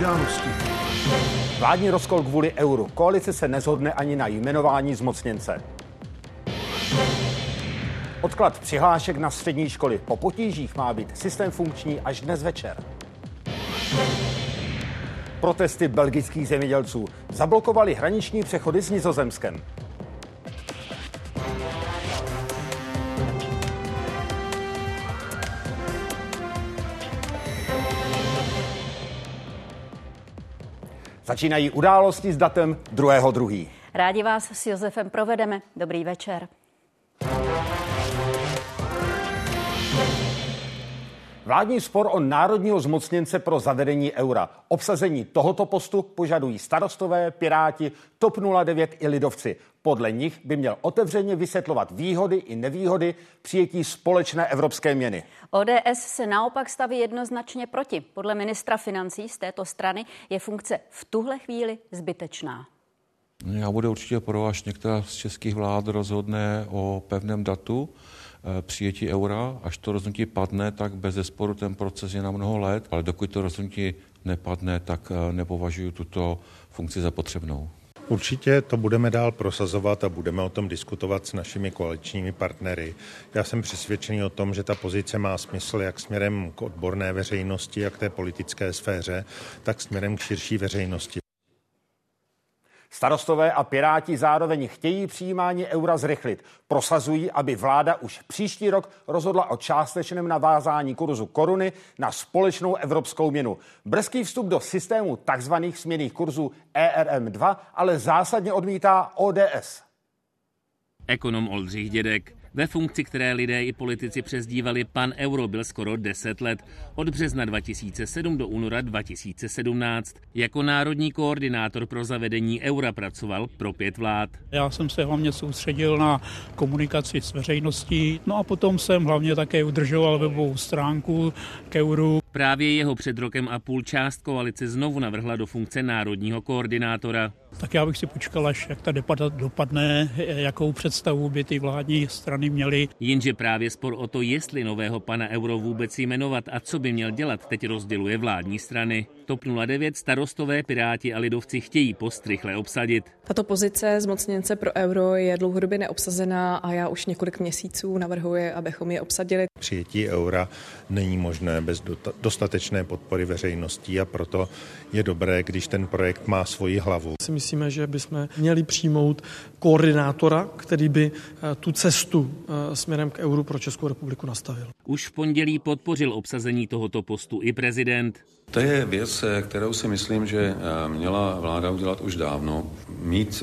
událostí. Vládní rozkol kvůli euru. Koalice se nezhodne ani na jmenování zmocněnce. Odklad přihlášek na střední školy. Po potížích má být systém funkční až dnes večer. Protesty belgických zemědělců zablokovali hraniční přechody s Nizozemskem. Začínají události s datem 2.2. Rádi vás s Josefem provedeme. Dobrý večer. Vládní spor o národního zmocněnce pro zavedení eura. Obsazení tohoto postu požadují starostové, piráti, TOP 09 i lidovci. Podle nich by měl otevřeně vysvětlovat výhody i nevýhody přijetí společné evropské měny. ODS se naopak staví jednoznačně proti. Podle ministra financí z této strany je funkce v tuhle chvíli zbytečná. Já budu určitě pro, až některá z českých vlád rozhodne o pevném datu přijetí eura. Až to rozhodnutí padne, tak bez zesporu ten proces je na mnoho let, ale dokud to rozhodnutí nepadne, tak eh, nepovažuji tuto funkci za potřebnou. Určitě to budeme dál prosazovat a budeme o tom diskutovat s našimi koaličními partnery. Já jsem přesvědčený o tom, že ta pozice má smysl jak směrem k odborné veřejnosti, jak té politické sféře, tak směrem k širší veřejnosti. Starostové a piráti zároveň chtějí přijímání eura zrychlit. Prosazují, aby vláda už příští rok rozhodla o částečném navázání kurzu koruny na společnou evropskou měnu. Brzký vstup do systému tzv. směných kurzů ERM2 ale zásadně odmítá ODS. Ekonom Oldřich Dědek. Ve funkci, které lidé i politici přezdívali pan Euro, byl skoro 10 let, od března 2007 do února 2017. Jako národní koordinátor pro zavedení eura pracoval pro pět vlád. Já jsem se hlavně soustředil na komunikaci s veřejností, no a potom jsem hlavně také udržoval webovou stránku k euru. Právě jeho před rokem a půl část koalice znovu navrhla do funkce národního koordinátora. Tak já bych si počkal, až jak ta debata dopadne, jakou představu by ty vládní strany měly. Jenže právě spor o to, jestli nového pana Euro vůbec jmenovat a co by měl dělat, teď rozděluje vládní strany. TOP 09, starostové, piráti a lidovci chtějí post rychle obsadit. Tato pozice zmocněnce pro euro je dlouhodobě neobsazená a já už několik měsíců navrhuji, abychom je obsadili. Přijetí eura není možné bez dostatečné podpory veřejností a proto je dobré, když ten projekt má svoji hlavu. Si myslíme, že bychom měli přijmout koordinátora, který by eh, tu cestu eh, směrem k euru pro Českou republiku nastavil. Už v pondělí podpořil obsazení tohoto postu i prezident. To je věc, eh, kterou si myslím, že měla vláda udělat už dávno. Mít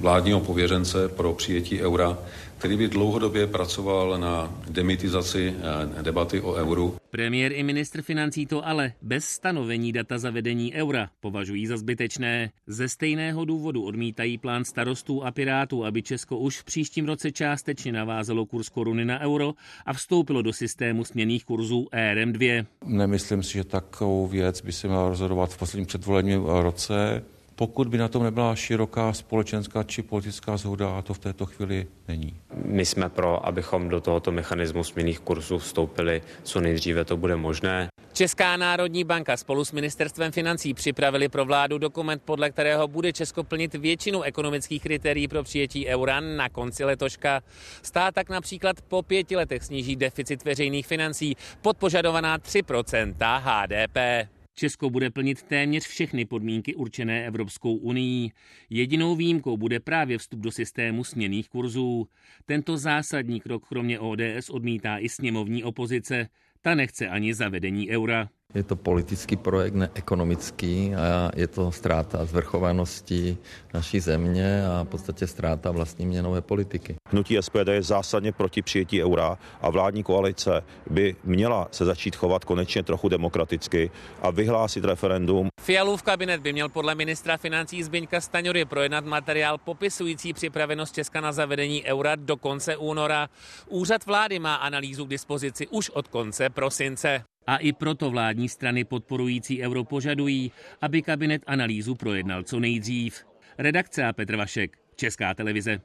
vládního pověřence pro přijetí eura který by dlouhodobě pracoval na demitizaci eh, debaty o euru. Premiér i ministr financí to ale bez stanovení data zavedení eura považují za zbytečné. Ze stejného důvodu odmítají plán starostů a pirátů, aby Česko už v příštím roce částečně navázalo kurz koruny na euro a vstoupilo do systému směných kurzů ERM2. Nemyslím si, že takovou věc by se měla rozhodovat v posledním předvolebním roce pokud by na tom nebyla široká společenská či politická zhoda, a to v této chvíli není. My jsme pro, abychom do tohoto mechanismu směných kurzů vstoupili co nejdříve to bude možné. Česká národní banka spolu s ministerstvem financí připravili pro vládu dokument, podle kterého bude Česko plnit většinu ekonomických kritérií pro přijetí eura na konci letoška. Stát tak například po pěti letech sníží deficit veřejných financí pod požadovaná 3% HDP. Česko bude plnit téměř všechny podmínky určené Evropskou unii. Jedinou výjimkou bude právě vstup do systému směných kurzů. Tento zásadní krok kromě ODS odmítá i sněmovní opozice. Ta nechce ani zavedení eura. Je to politický projekt, ne ekonomický a je to ztráta zvrchovanosti naší země a v podstatě ztráta vlastní měnové politiky. Hnutí SPD je zásadně proti přijetí eura a vládní koalice by měla se začít chovat konečně trochu demokraticky a vyhlásit referendum. Fialův kabinet by měl podle ministra financí Zbyňka Staňury projednat materiál popisující připravenost Česka na zavedení eura do konce února. Úřad vlády má analýzu k dispozici už od konce prosince. A i proto vládní strany podporující euro požadují, aby kabinet analýzu projednal co nejdřív. Redakce a Petr Vašek, Česká televize.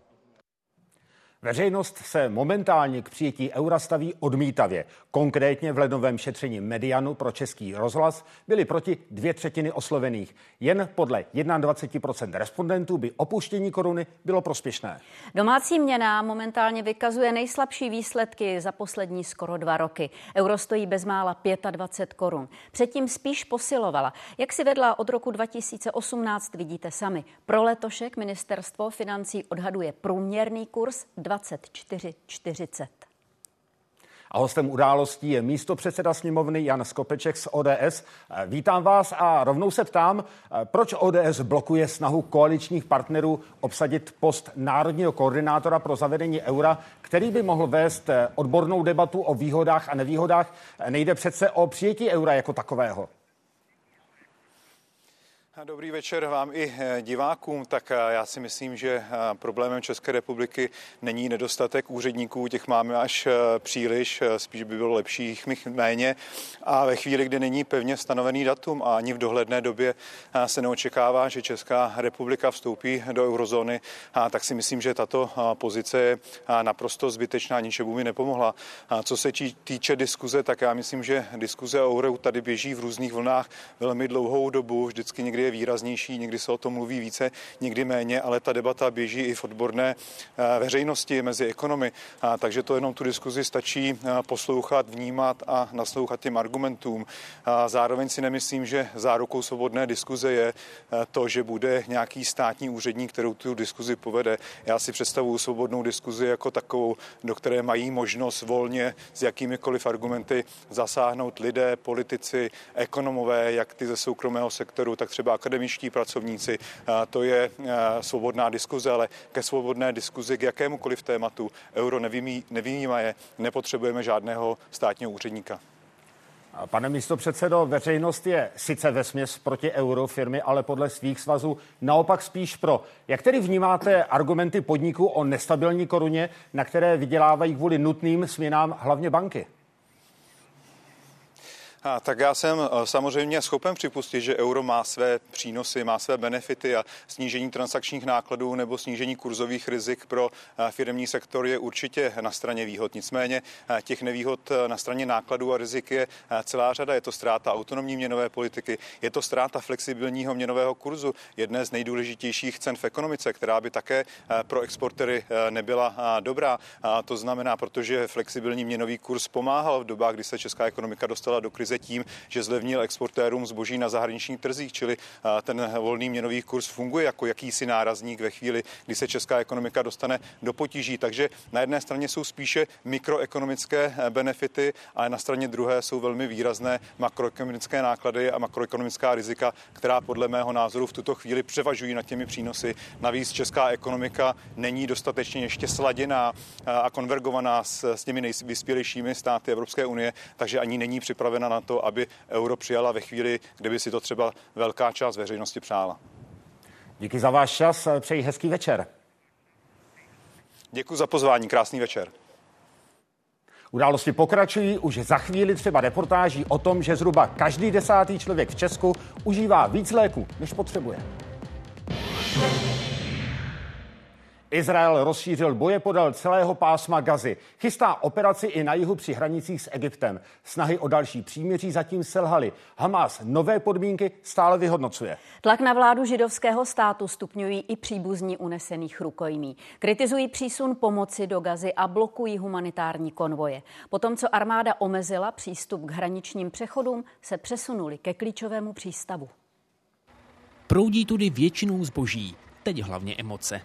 Veřejnost se momentálně k přijetí eura staví odmítavě. Konkrétně v lednovém šetření Medianu pro český rozhlas byly proti dvě třetiny oslovených. Jen podle 21% respondentů by opuštění koruny bylo prospěšné. Domácí měna momentálně vykazuje nejslabší výsledky za poslední skoro dva roky. Euro stojí bezmála 25 korun. Předtím spíš posilovala. Jak si vedla od roku 2018, vidíte sami. Pro letošek ministerstvo financí odhaduje průměrný kurz 24,40. A hostem událostí je místo předseda sněmovny Jan Skopeček z ODS. Vítám vás a rovnou se ptám, proč ODS blokuje snahu koaličních partnerů obsadit post národního koordinátora pro zavedení eura, který by mohl vést odbornou debatu o výhodách a nevýhodách. Nejde přece o přijetí eura jako takového. Dobrý večer vám i eh, divákům. Tak eh, já si myslím, že eh, problémem České republiky není nedostatek úředníků, těch máme až příliš, spíš by bylo lepší jich méně. A ve chvíli, kdy není pevně stanovený datum a ani v dohledné době se neočekává, že Česká republika vstoupí do eurozóny, tak si myslím, že tato pozice je naprosto zbytečná, ničemu mi nepomohla. Co se týče diskuze, tak já myslím, že diskuze o euru tady běží v různých vlnách velmi dlouhou dobu, vždycky někdy je výraznější, někdy se o tom mluví více, někdy méně, ale ta debata běží i v odborné eh, veřejnosti mezi ekonomy, takže to jenom tu diskuzi stačí eh, poslouchat, vnímat a naslouchat těm argumentům. Zároveň si nemyslím, že zárukou svobodné diskuze je eh, to, že bude nějaký státní úředník, kterou tu diskuzi povede. Já si představuji svobodnou diskuzi jako takovou, do které mají možnost volně s jakýmikoliv argumenty zasáhnout lidé, politici, ekonomové, jak ty ze soukromého sektoru, tak třeba akademičtí pracovníci. To je svobodná diskuze, ale ke svobodné diskuzi k jakémukoliv tématu euro je, nepotřebujeme žádného státního úředníka. Pane místo předsedo, veřejnost je sice ve směs proti euro firmy, ale podle svých svazů naopak spíš pro. Jak tedy vnímáte argumenty podniků o nestabilní koruně, na které vydělávají kvůli nutným směnám hlavně banky? A, tak já jsem eh, samozřejmě schopen připustit, že euro má své přínosy, má své benefity a snížení transakčních nákladů nebo snížení kurzových rizik pro eh, firmní sektor je určitě na straně výhod. Nicméně eh, těch nevýhod na straně nákladů a rizik je celá řada. Je to ztráta autonomní měnové politiky, je to ztráta flexibilního měnového kurzu, jedné z nejdůležitějších cen v ekonomice, která by také pro exportery nebyla dobrá. A to znamená, protože flexibilní měnový kurz pomáhal v dobách, kdy se česká ekonomika dostala do krize krize tím, že zlevnil exportérům zboží na zahraničních trzích, čili ten volný měnový kurz funguje jako jakýsi nárazník ve chvíli, kdy se česká ekonomika dostane do potíží. Takže na jedné straně jsou spíše mikroekonomické eh, benefity a na straně druhé jsou velmi výrazné makroekonomické náklady a makroekonomická rizika, která podle mého názoru v tuto chvíli převažují nad těmi přínosy. Navíc česká ekonomika není dostatečně ještě sladěná eh, a konvergovaná s, s těmi nejvyspělejšími státy Evropské unie, takže ani není připravena na na to, aby euro přijala ve chvíli, kdyby si to třeba velká část veřejnosti přála. Díky za váš čas, přeji hezký večer. Děkuji za pozvání, krásný večer. Události pokračují už za chvíli třeba reportáží o tom, že zhruba každý desátý člověk v Česku užívá víc léku, než potřebuje. Izrael rozšířil boje podél celého pásma Gazy. Chystá operaci i na jihu při hranicích s Egyptem. Snahy o další příměří zatím selhaly. Hamas nové podmínky stále vyhodnocuje. Tlak na vládu židovského státu stupňují i příbuzní unesených rukojmí. Kritizují přísun pomoci do Gazy a blokují humanitární konvoje. Potom, co armáda omezila přístup k hraničním přechodům, se přesunuli ke klíčovému přístavu. Proudí tudy většinou zboží, teď hlavně emoce.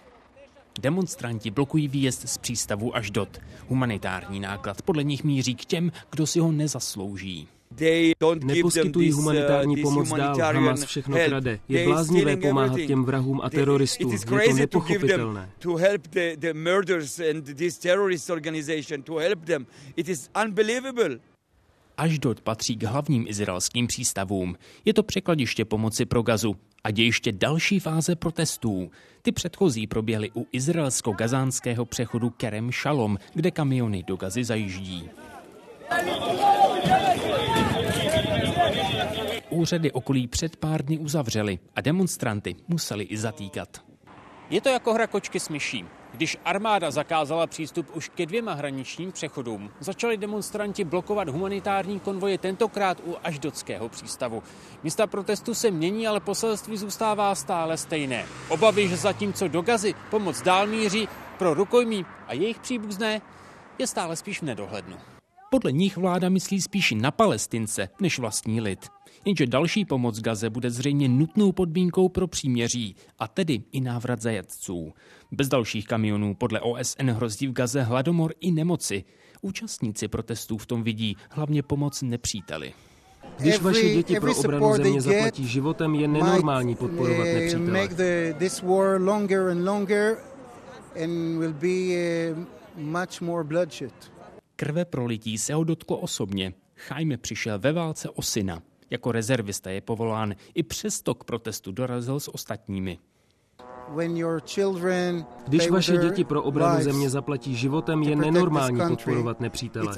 Demonstranti blokují výjezd z přístavu až dot. Humanitární náklad podle nich míří k těm, kdo si ho nezaslouží. Neposkytují uh, humanitární pomoc dál, Hamas všechno krade. Je bláznivé pomáhat těm vrahům a teroristům. Je to nepochopitelné. Aždod patří k hlavním izraelským přístavům. Je to překladiště pomoci pro gazu a dějiště další fáze protestů. Ty předchozí proběhly u izraelsko-gazánského přechodu Kerem Shalom, kde kamiony do gazy zajíždí. Úřady okolí před pár dny uzavřely a demonstranty museli i zatýkat. Je to jako hra kočky s myší. Když armáda zakázala přístup už ke dvěma hraničním přechodům, začali demonstranti blokovat humanitární konvoje tentokrát u Aždotského přístavu. Místa protestu se mění, ale poselství zůstává stále stejné. Obavy, že zatímco do Gazy pomoc dál míří pro rukojmí a jejich příbuzné, je stále spíš v nedohlednu. Podle nich vláda myslí spíš na Palestince než vlastní lid. Jenže další pomoc Gaze bude zřejmě nutnou podmínkou pro příměří, a tedy i návrat zajatců. Bez dalších kamionů podle OSN hrozí v Gaze hladomor i nemoci. Účastníci protestů v tom vidí hlavně pomoc nepříteli. Když vaše děti pro obranu země zaplatí životem, je nenormální podporovat nepřítele. Krve prolití se ho dotklo osobně. Chajme přišel ve válce o syna. Jako rezervista je povolán. I přesto k protestu dorazil s ostatními. Když vaše děti pro obranu země zaplatí životem, je nenormální podporovat nepřítele.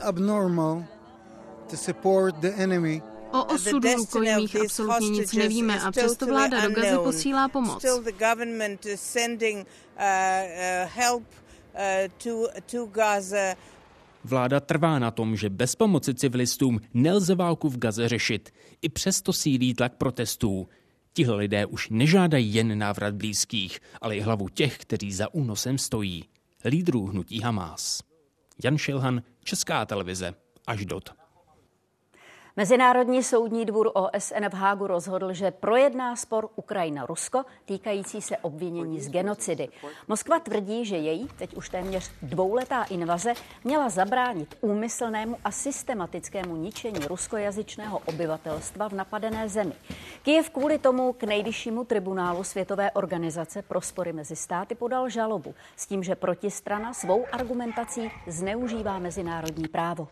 O osudu rukojmích absolutně nic nevíme a přesto vláda do Gazy posílá pomoc. Vláda trvá na tom, že bez pomoci civilistům nelze válku v Gaze řešit. I přesto sílí tlak protestů. Tihle lidé už nežádají jen návrat blízkých, ale i hlavu těch, kteří za únosem stojí. Lídrů hnutí Hamás. Jan Šilhan, Česká televize, až dot. Mezinárodní soudní dvůr OSN v Hágu rozhodl, že projedná spor Ukrajina-Rusko týkající se obvinění z genocidy. Moskva tvrdí, že její, teď už téměř dvouletá invaze, měla zabránit úmyslnému a systematickému ničení ruskojazyčného obyvatelstva v napadené zemi. Kyjev kvůli tomu k nejvyššímu tribunálu Světové organizace pro spory mezi státy podal žalobu s tím, že protistrana svou argumentací zneužívá mezinárodní právo.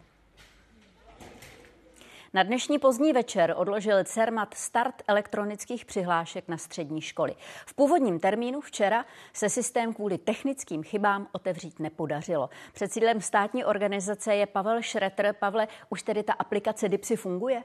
Na dnešní pozdní večer odložil CERMAT start elektronických přihlášek na střední školy. V původním termínu včera se systém kvůli technickým chybám otevřít nepodařilo. Před sídlem státní organizace je Pavel Šretr. Pavle, už tedy ta aplikace DIPSy funguje?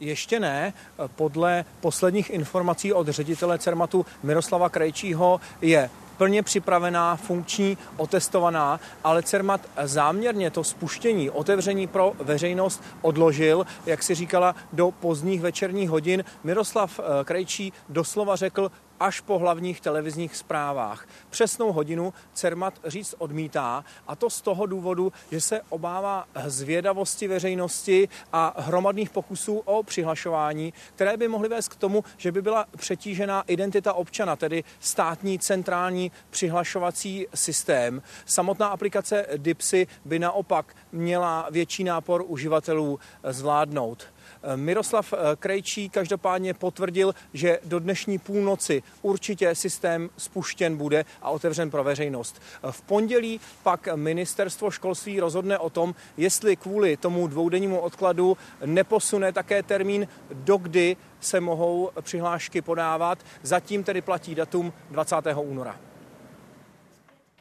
Ještě ne. Podle posledních informací od ředitele CERMATu Miroslava Krejčího je plně připravená, funkční, otestovaná, ale CERMAT záměrně to spuštění, otevření pro veřejnost odložil, jak si říkala, do pozdních večerních hodin. Miroslav eh, Krejčí doslova řekl, až po hlavních televizních zprávách. Přesnou hodinu Cermat říct odmítá a to z toho důvodu, že se obává zvědavosti veřejnosti a hromadných pokusů o přihlašování, které by mohly vést k tomu, že by byla přetížená identita občana, tedy státní centrální přihlašovací systém. Samotná aplikace DIPSy by naopak měla větší nápor uživatelů zvládnout. Miroslav eh, Krejčí každopádně potvrdil, že do dnešní půlnoci určitě systém spuštěn bude a otevřen pro veřejnost. V pondělí pak ministerstvo školství rozhodne o tom, jestli kvůli tomu dvoudennímu odkladu neposune také termín, dokdy se mohou přihlášky podávat. Zatím tedy platí datum 20. února.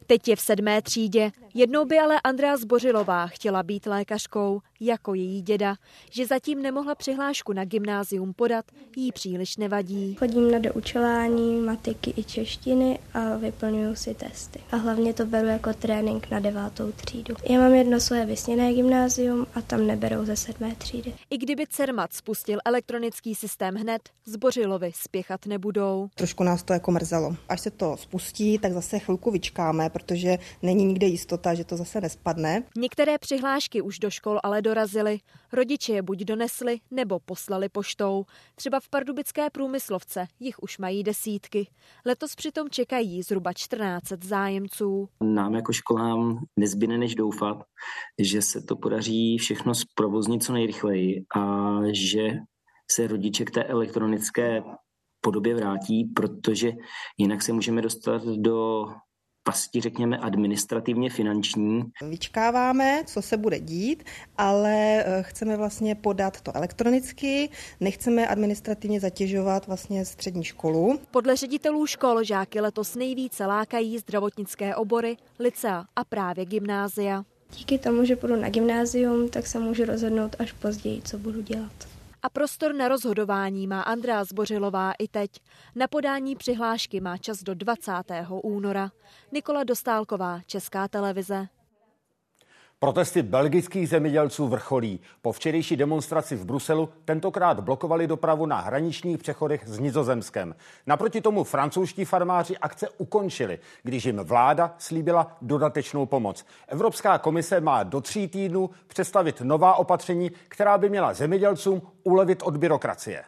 Teď je v sedmé třídě. Jednou by ale Andrea Zbořilová chtěla být lékařkou, jako její děda. Že zatím nemohla přihlášku na gymnázium podat, jí příliš nevadí. Chodím na doučování matiky i češtiny a vyplňuju si testy. A hlavně to beru jako trénink na devátou třídu. Já mám jedno svoje vysněné gymnázium a tam neberou ze sedmé třídy. I kdyby CERMAT spustil elektronický systém hned, Zbořilovi spěchat nebudou. Trošku nás to jako mrzelo. Až se to spustí, tak zase chvilku vyčkáme, protože není nikde jistota, že to zase nespadne. Některé přihlášky už do škol ale dorazily. Rodiče je buď donesli, nebo poslali poštou. Třeba v pardubické průmyslovce jich už mají desítky. Letos přitom čekají zhruba 14 zájemců. Nám jako školám nezbyne než doufat, že se to podaří všechno zprovoznit co nejrychleji a že se rodiče k té elektronické podobě vrátí, protože jinak se můžeme dostat do pasti, řekněme, administrativně finanční. Vyčkáváme, co se bude dít, ale eh, chceme vlastně podat to elektronicky, nechceme administrativně zatěžovat vlastně střední školu. Podle ředitelů škol žáky letos nejvíce lákají zdravotnické obory, licea a právě gymnázia. Díky tomu, že půjdu na gymnázium, tak se můžu rozhodnout až později, co budu dělat. A prostor na rozhodování má Andrea Zbořilová i teď. Na podání přihlášky má čas do 20. února. Nikola Dostálková, Česká televize. Protesty belgických zemědělců vrcholí. Po včerejší demonstraci v Bruselu tentokrát blokovali dopravu na hraničních přechodech s Nizozemskem. Naproti tomu francouzští farmáři akce ukončili, když jim vláda slíbila dodatečnou pomoc. Evropská komise má do tří týdnů představit nová opatření, která by měla zemědělcům ulevit od byrokracie.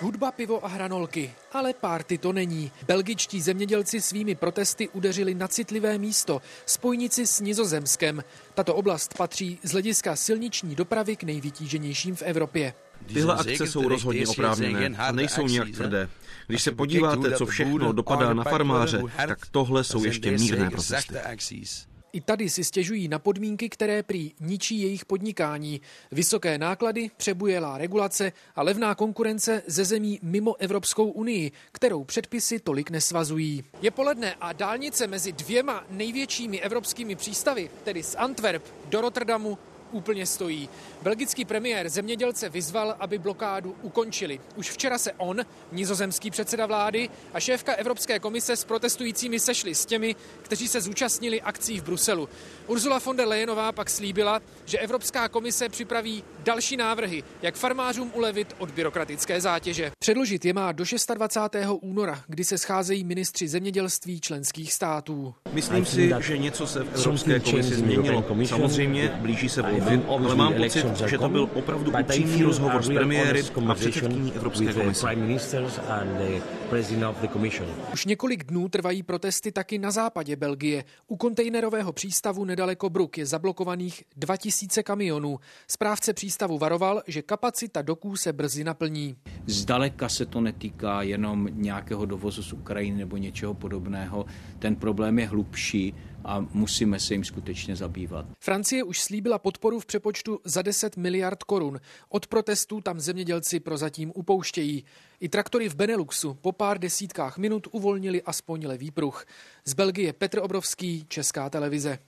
Hudba, pivo a hranolky. Ale párty to není. Belgičtí zemědělci svými protesty udeřili na citlivé místo, spojnici s Nizozemskem. Tato oblast patří z hlediska silniční dopravy k nejvytíženějším v Evropě. Tyhle akce jsou rozhodně oprávněné a nejsou nějak tvrdé. Když se podíváte, co všechno dopadá na farmáře, tak tohle jsou ještě mírné protesty. I tady si stěžují na podmínky, které prý ničí jejich podnikání. Vysoké náklady, přebujelá regulace a levná konkurence ze zemí mimo Evropskou unii, kterou předpisy tolik nesvazují. Je poledne a dálnice mezi dvěma největšími evropskými přístavy, tedy z Antwerp do Rotterdamu, úplně stojí. Belgický premiér zemědělce vyzval, aby blokádu ukončili. Už včera se on, nizozemský předseda vlády a šéfka Evropské komise s protestujícími sešli s těmi, kteří se zúčastnili akcí v Bruselu. Ursula von der Leyenová pak slíbila, že Evropská komise připraví další návrhy, jak farmářům ulevit od byrokratické zátěže. Předložit je má do 26. února, kdy se scházejí ministři zemědělství členských států. Myslím si, že něco se v Evropské komisi změnilo. Samozřejmě blíží se volby, ale mám pocit, že to byl opravdu upřímný rozhovor s premiéry a předsedkyní Evropské komise. Už několik dnů trvají protesty taky na západě Belgie. U kontejnerového přístavu nedaleko Bruk je zablokovaných 2000 kamionů. Správce přístavu varoval, že kapacita doků se brzy naplní. Zdaleka se to netýká jenom nějakého dovozu z Ukrajiny nebo něčeho podobného. Ten problém je hlubší a musíme se jim skutečně zabývat. Francie už slíbila podporu v přepočtu za 10 miliard korun. Od protestů tam zemědělci prozatím upouštějí. I traktory v Beneluxu po pár desítkách minut uvolnili aspoň levý pruh. Z Belgie Petr Obrovský, Česká televize.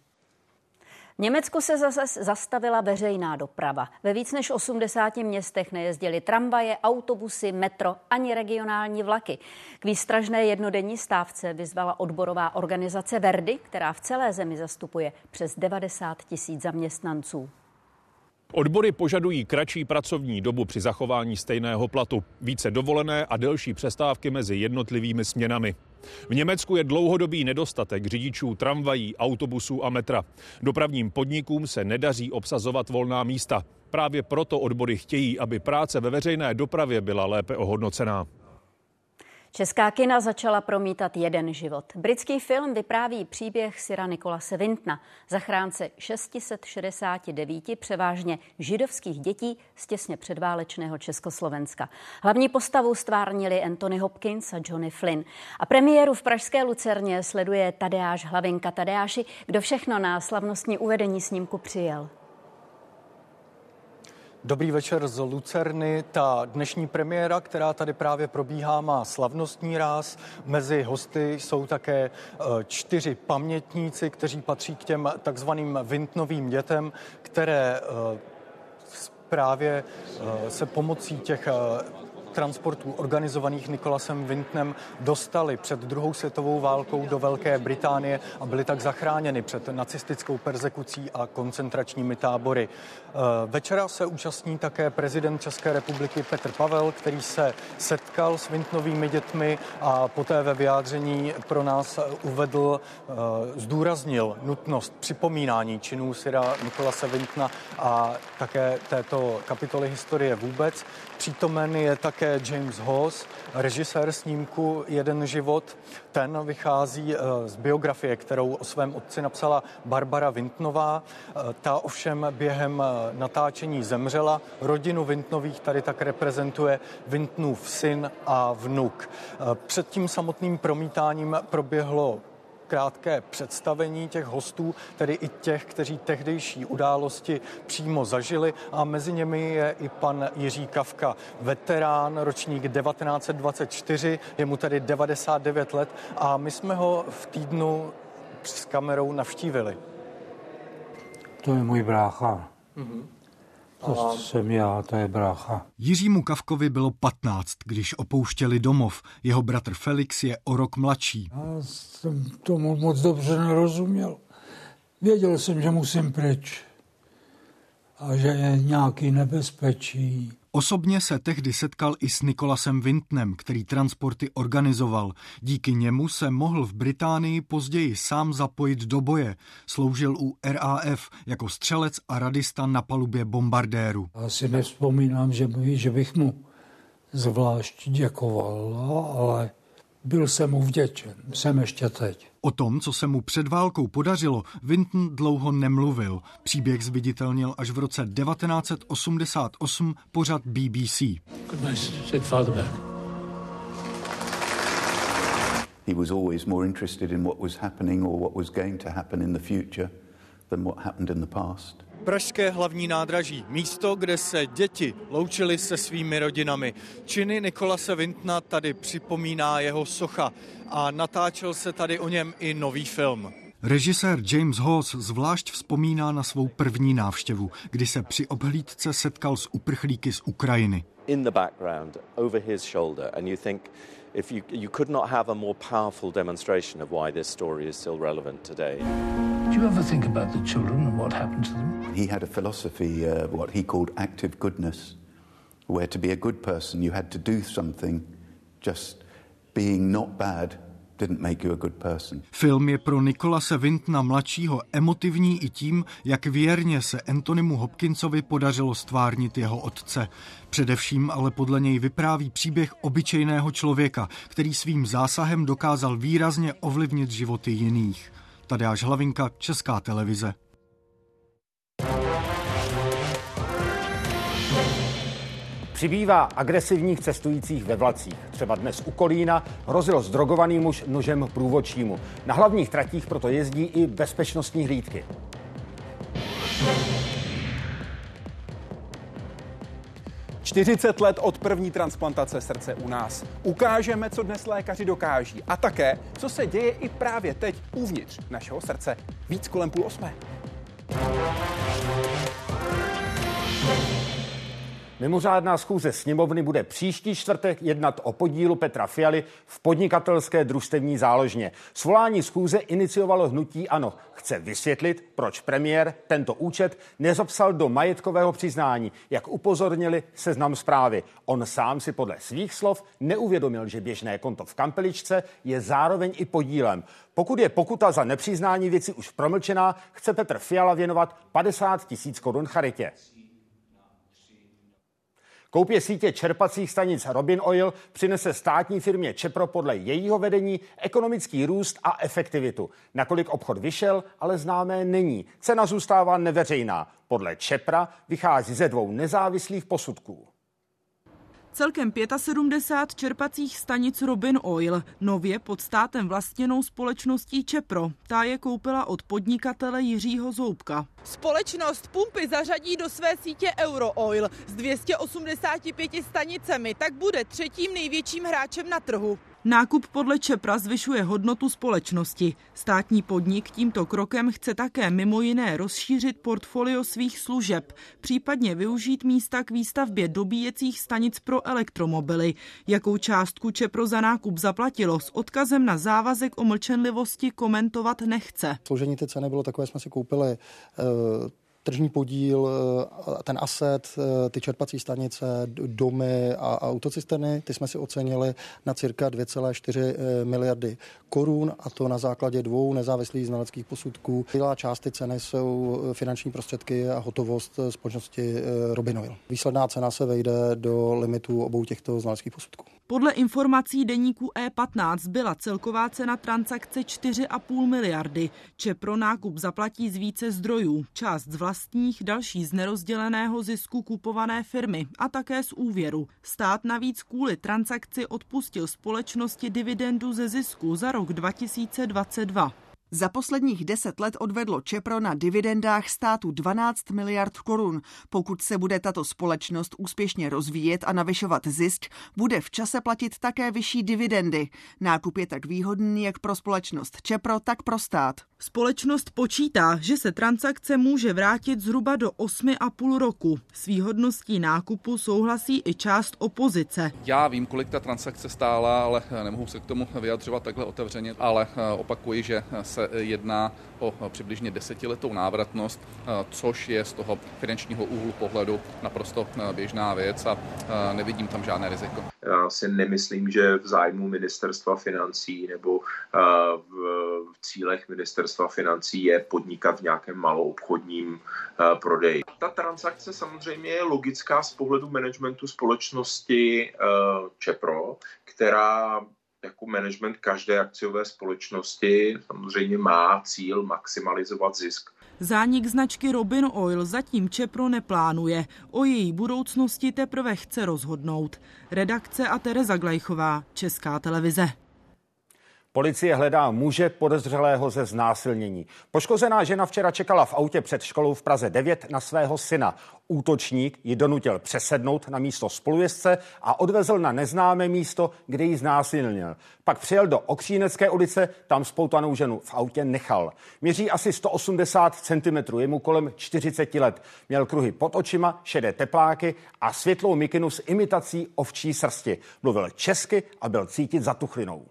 V Německu se zase zastavila veřejná doprava. Ve víc než 80 městech nejezdily tramvaje, autobusy, metro ani regionální vlaky. K výstražné jednodenní stávce vyzvala odborová organizace Verdi, která v celé zemi zastupuje přes 90 tisíc zaměstnanců. Odbory požadují kratší pracovní dobu při zachování stejného platu, více dovolené a delší přestávky mezi jednotlivými směnami. V Německu je dlouhodobý nedostatek řidičů tramvají, autobusů a metra. Dopravním podnikům se nedaří obsazovat volná místa. Právě proto odbory chtějí, aby práce ve veřejné dopravě byla lépe ohodnocená. Česká kina začala promítat jeden život. Britský film vypráví příběh Syra Nikolase Vintna, zachránce 669 převážně židovských dětí z těsně předválečného Československa. Hlavní postavu stvárnili Anthony Hopkins a Johnny Flynn. A premiéru v Pražské Lucerně sleduje Tadeáš Hlavinka. Tadeáši, kdo všechno na slavnostní uvedení snímku přijel? Dobrý večer z Lucerny. Ta dnešní premiéra, která tady právě probíhá, má slavnostní ráz. Mezi hosty jsou také e, čtyři pamětníci, kteří patří k těm takzvaným vintnovým dětem, které e, právě e, se pomocí těch transportů organizovaných Nikolasem Vintnem dostali před druhou světovou válkou do Velké Británie a byli tak zachráněni před nacistickou persekucí a koncentračními tábory. Eh, večera se účastní také prezident České republiky Petr Pavel, který se setkal s Vintnovými dětmi a poté ve vyjádření pro nás uvedl, eh, zdůraznil nutnost připomínání činů Syra Nikolase Vintna a také této kapitoly historie vůbec. Přítomen je také James Hoss, režisér snímku Jeden život. Ten vychází eh, z biografie, kterou o svém otci napsala Barbara Vintnová. Eh, ta ovšem během eh, natáčení zemřela. Rodinu Vintnových tady tak reprezentuje Vintnův syn a vnuk. Před tím samotným promítáním proběhlo krátké představení těch hostů, tedy i těch, kteří tehdejší události přímo zažili a mezi nimi je i pan Jiří Kavka, veterán, ročník 1924, je mu tedy 99 let a my jsme ho v týdnu s kamerou navštívili. To je můj brácha. Mm-hmm. To jsem já, to je brácha. Jiřímu Kavkovi bylo 15, když opouštěli domov. Jeho bratr Felix je o rok mladší. Já jsem tomu moc dobře nerozuměl. Věděl jsem, že musím pryč a že je nějaký nebezpečí. Osobně se tehdy setkal i s Nikolasem Vintnem, který transporty organizoval. Díky němu se mohl v Británii později sám zapojit do boje. Sloužil u RAF jako střelec a radista na palubě bombardéru. Asi nevzpomínám, že, že bych mu zvlášť děkoval, ale byl jsem mu vděčen. Jsem ještě teď. O tom, co se mu před válkou podařilo, Vinton dlouho nemluvil. Příběh zviditelnil až v roce 1988 pořad BBC. He was always more interested in what was happening or what was going to happen in the future than what happened in the past. Pražské hlavní nádraží, místo, kde se děti loučily se svými rodinami. Činy Nikolase Vintna tady připomíná jeho socha a natáčel se tady o něm i nový film. Režisér James Hoss zvlášť vzpomíná na svou první návštěvu, kdy se při obhlídce setkal s uprchlíky z Ukrajiny. In the background, over his shoulder, and you think if you, you could not have a more powerful demonstration of why this story is still relevant today. Do you ever think about the children and what happened to them? He had a philosophy, uh, what he called active goodness, where to be a good person you had to do something. Just being not bad didn't make you a good person. Film je pro Nikolase Vintna mladšího emotivní i tím, jak věrně se Antonimu Hopkinsovi podařilo stvárnit jeho otce. Především ale podle něj vypráví příběh obyčejného člověka, který svým zásahem dokázal výrazně ovlivnit životy jiných. Tadeáš Hlavinka, Česká televize. Přibývá agresivních cestujících ve vlacích. Třeba dnes u Kolína hrozil zdrogovaný muž nožem průvodčímu. Na hlavních tratích proto jezdí i bezpečnostní hlídky. 40 let od první transplantace srdce u nás. Ukážeme, co dnes lékaři dokáží a také, co se děje i právě teď uvnitř našeho srdce. Víc kolem půl osmé. Mimořádná schůze sněmovny bude příští čtvrtek jednat o podílu Petra Fialy v podnikatelské družstevní záložně. Svolání schůze iniciovalo hnutí ANO. Chce vysvětlit, proč premiér tento účet nezapsal do majetkového přiznání, jak upozornili seznam zprávy. On sám si podle svých slov neuvědomil, že běžné konto v Kampeličce je zároveň i podílem. Pokud je pokuta za nepřiznání věci už promlčená, chce Petr Fiala věnovat 50 tisíc korun charitě. Koupě sítě čerpacích stanic Robin Oil přinese státní firmě Čepro podle jejího vedení ekonomický růst a efektivitu. Nakolik obchod vyšel, ale známé není. Cena zůstává neveřejná. Podle Čepra vychází ze dvou nezávislých posudků. Celkem 75 čerpacích stanic Robin Oil, nově pod státem vlastněnou společností Čepro. Ta je koupila od podnikatele Jiřího Zoubka. Společnost pumpy zařadí do své sítě Euro Oil s 285 stanicemi, tak bude třetím největším hráčem na trhu. Nákup podle Čepra zvyšuje hodnotu společnosti. Státní podnik tímto krokem chce také mimo jiné rozšířit portfolio svých služeb, případně využít místa k výstavbě dobíjecích stanic pro elektromobily. Jakou částku Čepro za nákup zaplatilo s odkazem na závazek o mlčenlivosti komentovat nechce. Složení té ceny bylo takové, jsme si koupili uh, tržní podíl, eh, ten aset, eh, ty čerpací stanice, domy a autocisterny, ty jsme si ocenili na cirka 2,4 eh, miliardy korun a to na základě dvou nezávislých znaleckých posudků. Celá část ty ceny jsou finanční prostředky a hotovost společnosti Robin Oil. Výsledná cena se vejde do limitu obou těchto znaleckých posudků. Podle informací deníku E15 byla celková cena transakce 4,5 miliardy. Čepro nákup zaplatí z více zdrojů, část z vlastních, další z nerozděleného zisku kupované firmy a také z úvěru. Stát navíc kvůli transakci odpustil společnosti dividendu ze zisku za rok 2022. Za posledních deset let odvedlo Čepro na dividendách státu 12 miliard korun. Pokud se bude tato společnost úspěšně rozvíjet a navyšovat zisk, bude v čase platit také vyšší dividendy. Nákup je tak výhodný jak pro společnost Čepro, tak pro stát. Společnost počítá, že se transakce může vrátit zhruba do 8,5 roku. S výhodností nákupu souhlasí i část opozice. Já vím, kolik ta transakce stála, ale nemohu se k tomu vyjadřovat takhle otevřeně, ale eh, opakuji, že se jedná o přibližně desetiletou návratnost, eh, což je z toho finančního úhlu pohledu naprosto eh, běžná věc a nevidím tam žádné riziko. Já si nemyslím, že v zájmu ministerstva financí nebo v cílech ministerstva financí je podnikat v nějakém maloobchodním prodeji. Ta transakce samozřejmě je logická z pohledu managementu společnosti Čepro, která jako management každé akciové společnosti samozřejmě má cíl maximalizovat zisk. Zánik značky Robin Oil zatím Čepro neplánuje. O její budoucnosti teprve chce rozhodnout. Redakce a Tereza Glejchová, Česká televize. Policie hledá muže podezřelého ze znásilnění. Poškozená žena včera čekala v autě před školou v Praze 9 na svého syna. Útočník ji donutil přesednout na místo spolujezdce a odvezl na neznámé místo, kde ji znásilnil. Pak přijel do Okřínecké ulice, tam spoutanou ženu v autě nechal. Měří asi 180 cm, je mu kolem 40 let. Měl kruhy pod očima, šedé tepláky a světlou mikinu s imitací ovčí srsti. Mluvil česky a byl cítit za tuchlinou.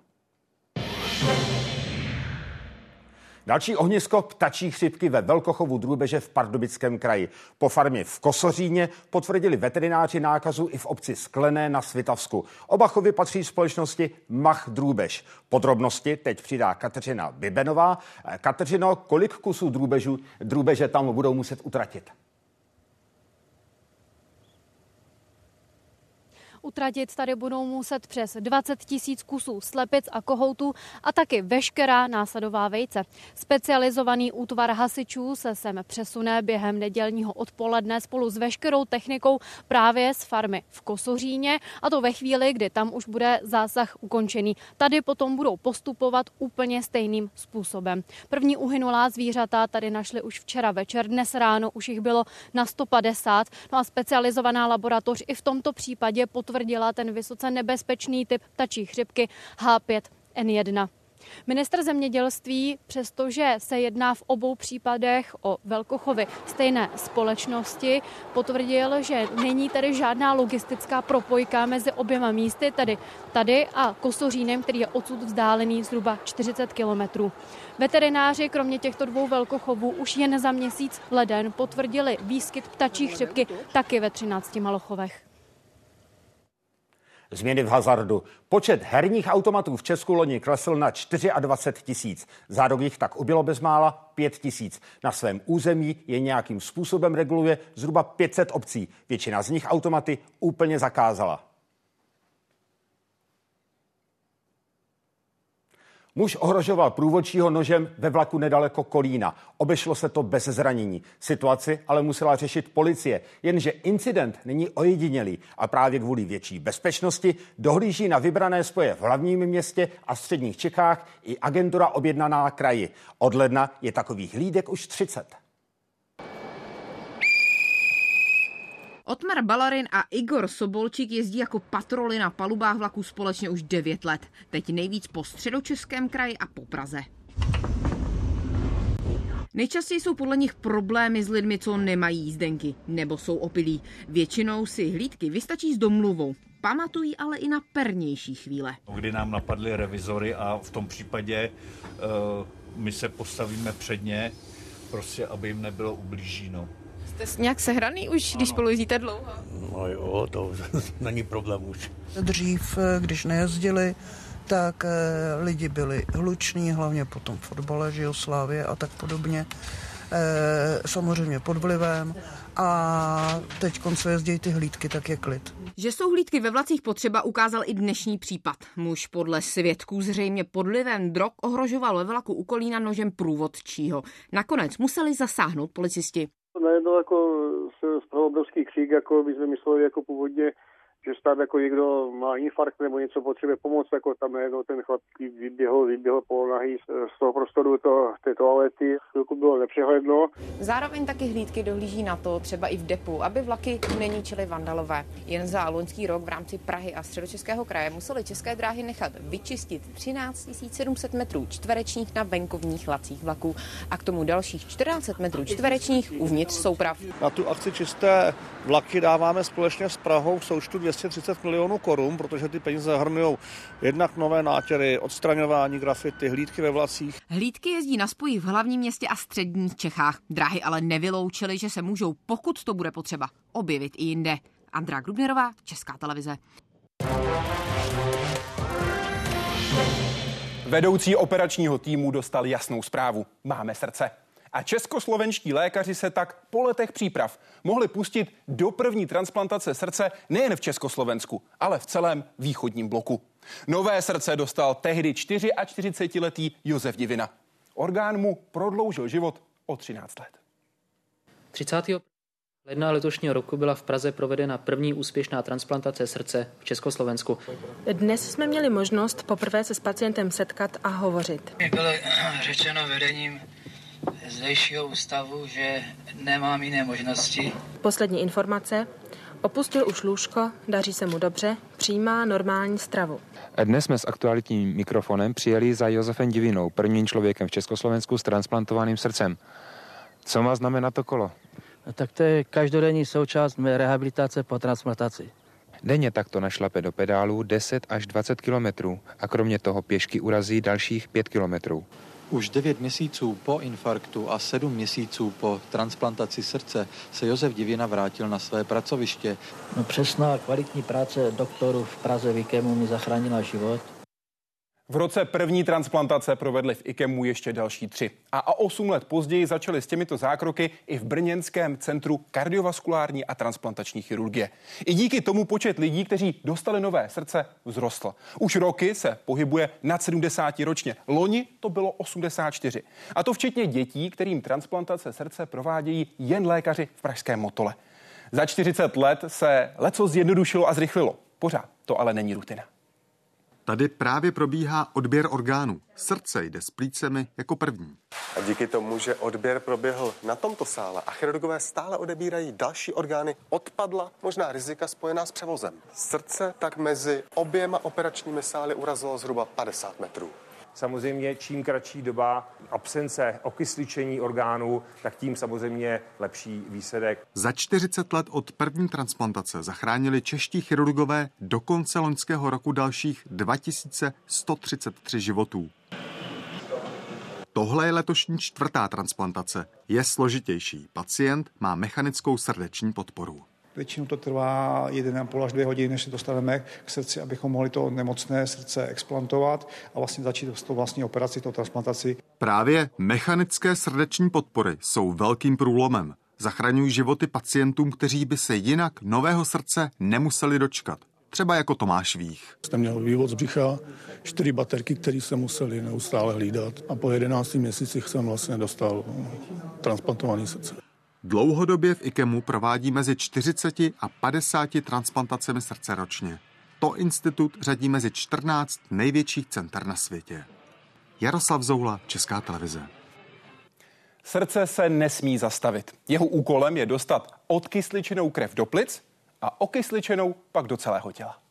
Další ohnisko ptačí chřipky ve Velkochovu drůbeže v Pardubickém kraji. Po farmě v Kosoříně potvrdili veterináři nákazu i v obci Sklené na Svitavsku. Oba chovy patří společnosti Mach Drůbež. Podrobnosti teď přidá Kateřina Bibenová. Kateřino, kolik kusů drůbežu, drůbeže tam budou muset utratit? Utratit tady budou muset přes 20 tisíc kusů slepic a kohoutů a taky veškerá následová vejce. Specializovaný útvar hasičů se sem přesune během nedělního odpoledne spolu s veškerou technikou právě z farmy v Kosoříně a to ve chvíli, kdy tam už bude zásah ukončený. Tady potom budou postupovat úplně stejným způsobem. První uhynulá zvířata tady našli už včera večer, dnes ráno už jich bylo na 150, no a specializovaná laboratoř i v tomto případě potvrdila potvrdila ten vysoce nebezpečný typ ptačí chřipky H5N1. Minister zemědělství, přestože se jedná v obou případech o velkochovy stejné společnosti, potvrdil, že není tady žádná logistická propojka mezi oběma místy, tedy tady a Kosořínem, který je odsud vzdálený zhruba 40 kilometrů. Veterináři kromě těchto dvou velkochovů už jen za měsíc leden potvrdili výskyt ptačí chřipky taky ve 13 malochovech. Změny v hazardu. Počet herních automatů v Česku loni klesl na 24 tisíc. Za rok jich tak ubylo bezmála 5 tisíc. Na svém území je nějakým způsobem reguluje zhruba 500 obcí. Většina z nich automaty úplně zakázala. Muž ohrožoval průvodčího nožem ve vlaku nedaleko Kolína. Obešlo se to bez zranění. Situaci ale musela řešit policie, jenže incident není ojedinělý a právě kvůli větší bezpečnosti dohlíží na vybrané spoje v hlavním městě a středních Čechách i agentura objednaná kraji. Od ledna je takových hlídek už 30. Otmar Balarin a Igor Sobolčík jezdí jako patroly na palubách vlaku společně už 9 let. Teď nejvíc po středočeském kraji a po Praze. Nejčastěji jsou podle nich problémy s lidmi, co nemají jízdenky nebo jsou opilí. Většinou si hlídky vystačí s domluvou. Pamatují ale i na pernější chvíle. Kdy nám napadly revizory a v tom případě uh, my se postavíme před ně, prostě aby jim nebylo ublíženo. Jste nějak sehraný už, ano. když spolu jezdíte dlouho? No jo, to není problém už. Dřív, když nejezdili, tak eh, lidi byli hluční, hlavně potom v fotbale, že jo, Slávě a tak podobně. Eh, samozřejmě pod vlivem a teď co jezdí ty hlídky, tak je klid. Že jsou hlídky ve vlacích potřeba, ukázal i dnešní případ. Muž podle svědků zřejmě pod vlivem drog ohrožoval ve vlaku u Kolína nožem průvodčího. Nakonec museli zasáhnout policisti najednou jako se spravil obrovský křík, jako by jsme mysleli jako původně že stát jako někdo má infarkt nebo něco potřebuje pomoct, jako tam najednou ten chlap vyběhl, vyběhl po nahý z toho prostoru to, té toalety, chvilku bylo nepřehledno. Zároveň taky hlídky dohlíží na to, třeba i v depu, aby vlaky neníčily vandalové. Jen za loňský rok v rámci Prahy a středočeského kraje museli české dráhy nechat vyčistit 13 700 metrů čtverečních na venkovních lacích vlaků a k tomu dalších 14 metrů čtverečních uvnitř souprav. Na tu akci čisté vlaky dáváme společně s Prahou v součtu 230 milionů korun, protože ty peníze zahrnují jednak nové nátěry, odstraňování grafity, hlídky ve vlacích. Hlídky jezdí na spoji v hlavním městě a středních Čechách. Dráhy ale nevyloučily, že se můžou, pokud to bude potřeba, objevit i jinde. Andrá Grubnerová, Česká televize. Vedoucí operačního týmu dostal jasnou zprávu. Máme srdce. A českoslovenští lékaři se tak po letech příprav mohli pustit do první transplantace srdce nejen v Československu, ale v celém východním bloku. Nové srdce dostal tehdy 44-letý Josef Divina. Orgán mu prodloužil život o 13 let. 30. ledna letošního roku byla v Praze provedena první úspěšná transplantace srdce v Československu. Dnes jsme měli možnost poprvé se s pacientem setkat a hovořit. Bylo řečeno vedením zdejšího ústavu, že nemám jiné možnosti. Poslední informace. Opustil už lůžko, daří se mu dobře, přijímá normální stravu. Dnes jsme s aktualitním mikrofonem přijeli za Josefem Divinou, prvním člověkem v Československu s transplantovaným srdcem. Co má znamenat to kolo? Tak to je každodenní součást mé rehabilitace po transplantaci. Denně takto našlape do pedálu 10 až 20 kilometrů a kromě toho pěšky urazí dalších 5 kilometrů. Už 9 měsíců po infarktu a 7 měsíců po transplantaci srdce se Josef Divina vrátil na své pracoviště. No přesná kvalitní práce doktorů v Praze Vikemu mi zachránila život. V roce první transplantace provedli v IKEMu ještě další tři. A o 8 let později začali s těmito zákroky i v Brněnském centru kardiovaskulární a transplantační chirurgie. I díky tomu počet lidí, kteří dostali nové srdce, vzrostl. Už roky se pohybuje nad 70 ročně. Loni to bylo 84. A to včetně dětí, kterým transplantace srdce provádějí jen lékaři v pražském Motole. Za 40 let se leco zjednodušilo a zrychlilo. Pořád to ale není rutina. Tady právě probíhá odběr orgánů. Srdce jde s plícemi jako první. A díky tomu, že odběr proběhl na tomto sále a chirurgové stále odebírají další orgány, odpadla možná rizika spojená s převozem. Srdce tak mezi oběma operačními sály urazilo zhruba 50 metrů. Samozřejmě čím kratší doba absence okysličení orgánů, tak tím samozřejmě lepší výsledek. Za 40 let od první transplantace zachránili čeští chirurgové do konce loňského roku dalších 2133 životů. Tohle je letošní čtvrtá transplantace. Je složitější. Pacient má mechanickou srdeční podporu. Většinou to trvá 1,5 až 2 hodiny, než se dostaneme k srdci, abychom mohli to nemocné srdce explantovat a vlastně začít s tou vlastní operací, tou transplantací. Právě mechanické srdeční podpory jsou velkým průlomem. Zachraňují životy pacientům, kteří by se jinak nového srdce nemuseli dočkat. Třeba jako Tomáš Vích. Jsem měl vývod z břicha, čtyři baterky, které se museli neustále hlídat a po 11 měsících jsem vlastně dostal transplantovaný srdce. Dlouhodobě v IKEMu provádí mezi 40 a 50 transplantacemi srdce ročně. To institut řadí mezi 14 největších center na světě. Jaroslav Zoula, Česká televize. Srdce se nesmí zastavit. Jeho úkolem je dostat odkysličenou krev do plic a okysličenou pak do celého těla.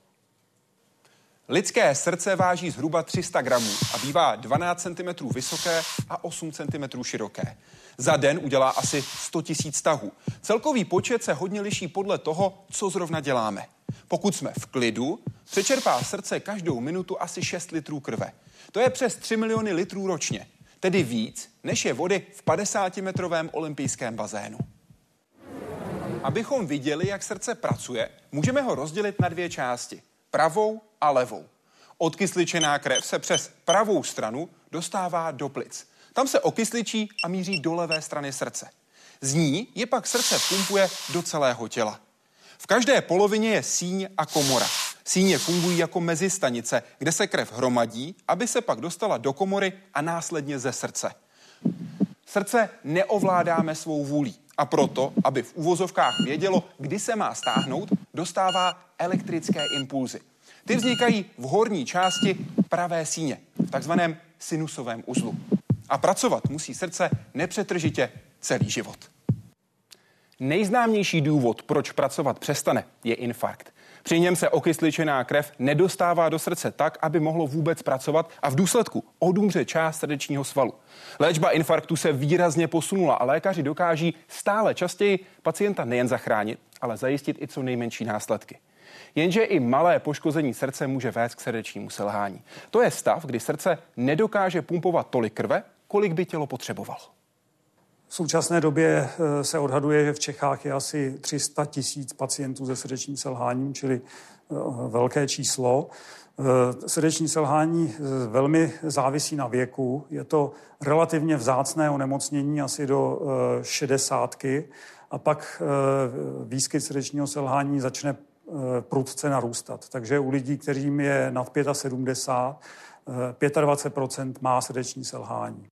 Lidské srdce váží zhruba 300 gramů a bývá 12 cm vysoké a 8 cm široké. Za den udělá asi 100 tisíc tahů. Celkový počet se hodně liší podle toho, co zrovna děláme. Pokud jsme v klidu, přečerpá srdce každou minutu asi 6 litrů krve. To je přes 3 miliony litrů ročně, tedy víc, než je vody v 50-metrovém olympijském bazénu. Abychom viděli, jak srdce pracuje, můžeme ho rozdělit na dvě části. Pravou a levou. Odkysličená krev se přes pravou stranu dostává do plic. Tam se okysličí a míří do levé strany srdce. Z ní je pak srdce pumpuje do celého těla. V každé polovině je síň a komora. Síně fungují jako mezistanice, kde se krev hromadí, aby se pak dostala do komory a následně ze srdce. Srdce neovládáme svou vůlí a proto, aby v uvozovkách vědělo, kdy se má stáhnout, dostává elektrické impulzy. Ty vznikají v horní části pravé síně, v takzvaném sinusovém uzlu. A pracovat musí srdce nepřetržitě celý život. Nejznámější důvod, proč pracovat přestane, je infarkt. Při něm se okysličená krev nedostává do srdce tak, aby mohlo vůbec pracovat a v důsledku odumře část srdečního svalu. Léčba infarktu se výrazně posunula a lékaři dokáží stále častěji pacienta nejen zachránit, ale zajistit i co nejmenší následky. Jenže i malé poškození srdce může vést k srdečnímu selhání. To je stav, kdy srdce nedokáže pumpovat tolik krve, kolik by tělo potřebovalo. V současné době eh, se odhaduje, že v Čechách je asi 300 tisíc pacientů se srdečním selháním, čili eh, velké číslo. Eh, srdeční selhání velmi závisí na věku. Je to relativně vzácné onemocnění asi do šedesátky a pak výskyt srdečního selhání začne prudce narůstat. Takže u lidí, kterým je nad 75, 25% má srdeční selhání.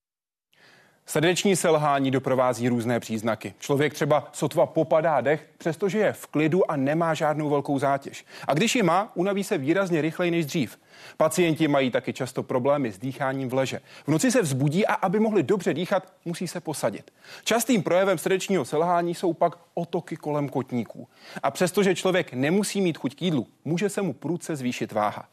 Srdeční selhání doprovází různé příznaky. Člověk třeba sotva popadá dech, přestože je v klidu a nemá žádnou velkou zátěž. A když ji má, unaví se výrazně rychleji než dřív. Pacienti mají taky často problémy s dýcháním v leže. V noci se vzbudí a aby mohli dobře dýchat, musí se posadit. Častým projevem srdečního selhání jsou pak otoky kolem kotníků. A přestože člověk nemusí mít chuť k jídlu, může se mu prudce zvýšit váha.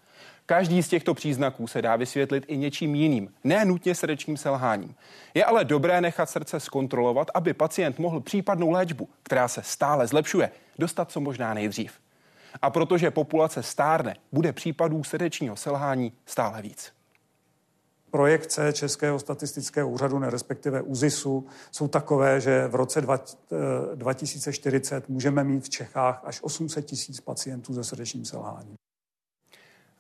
Každý z těchto příznaků se dá vysvětlit i něčím jiným, ne nutně srdečním selháním. Je ale dobré nechat srdce zkontrolovat, aby pacient mohl případnou léčbu, která se stále zlepšuje, dostat co možná nejdřív. A protože populace stárne, bude případů srdečního selhání stále víc. Projekce Českého statistického úřadu, respektive UZISu, jsou takové, že v roce 2040 eh, můžeme mít v Čechách až 800 tisíc pacientů se srdečním selháním.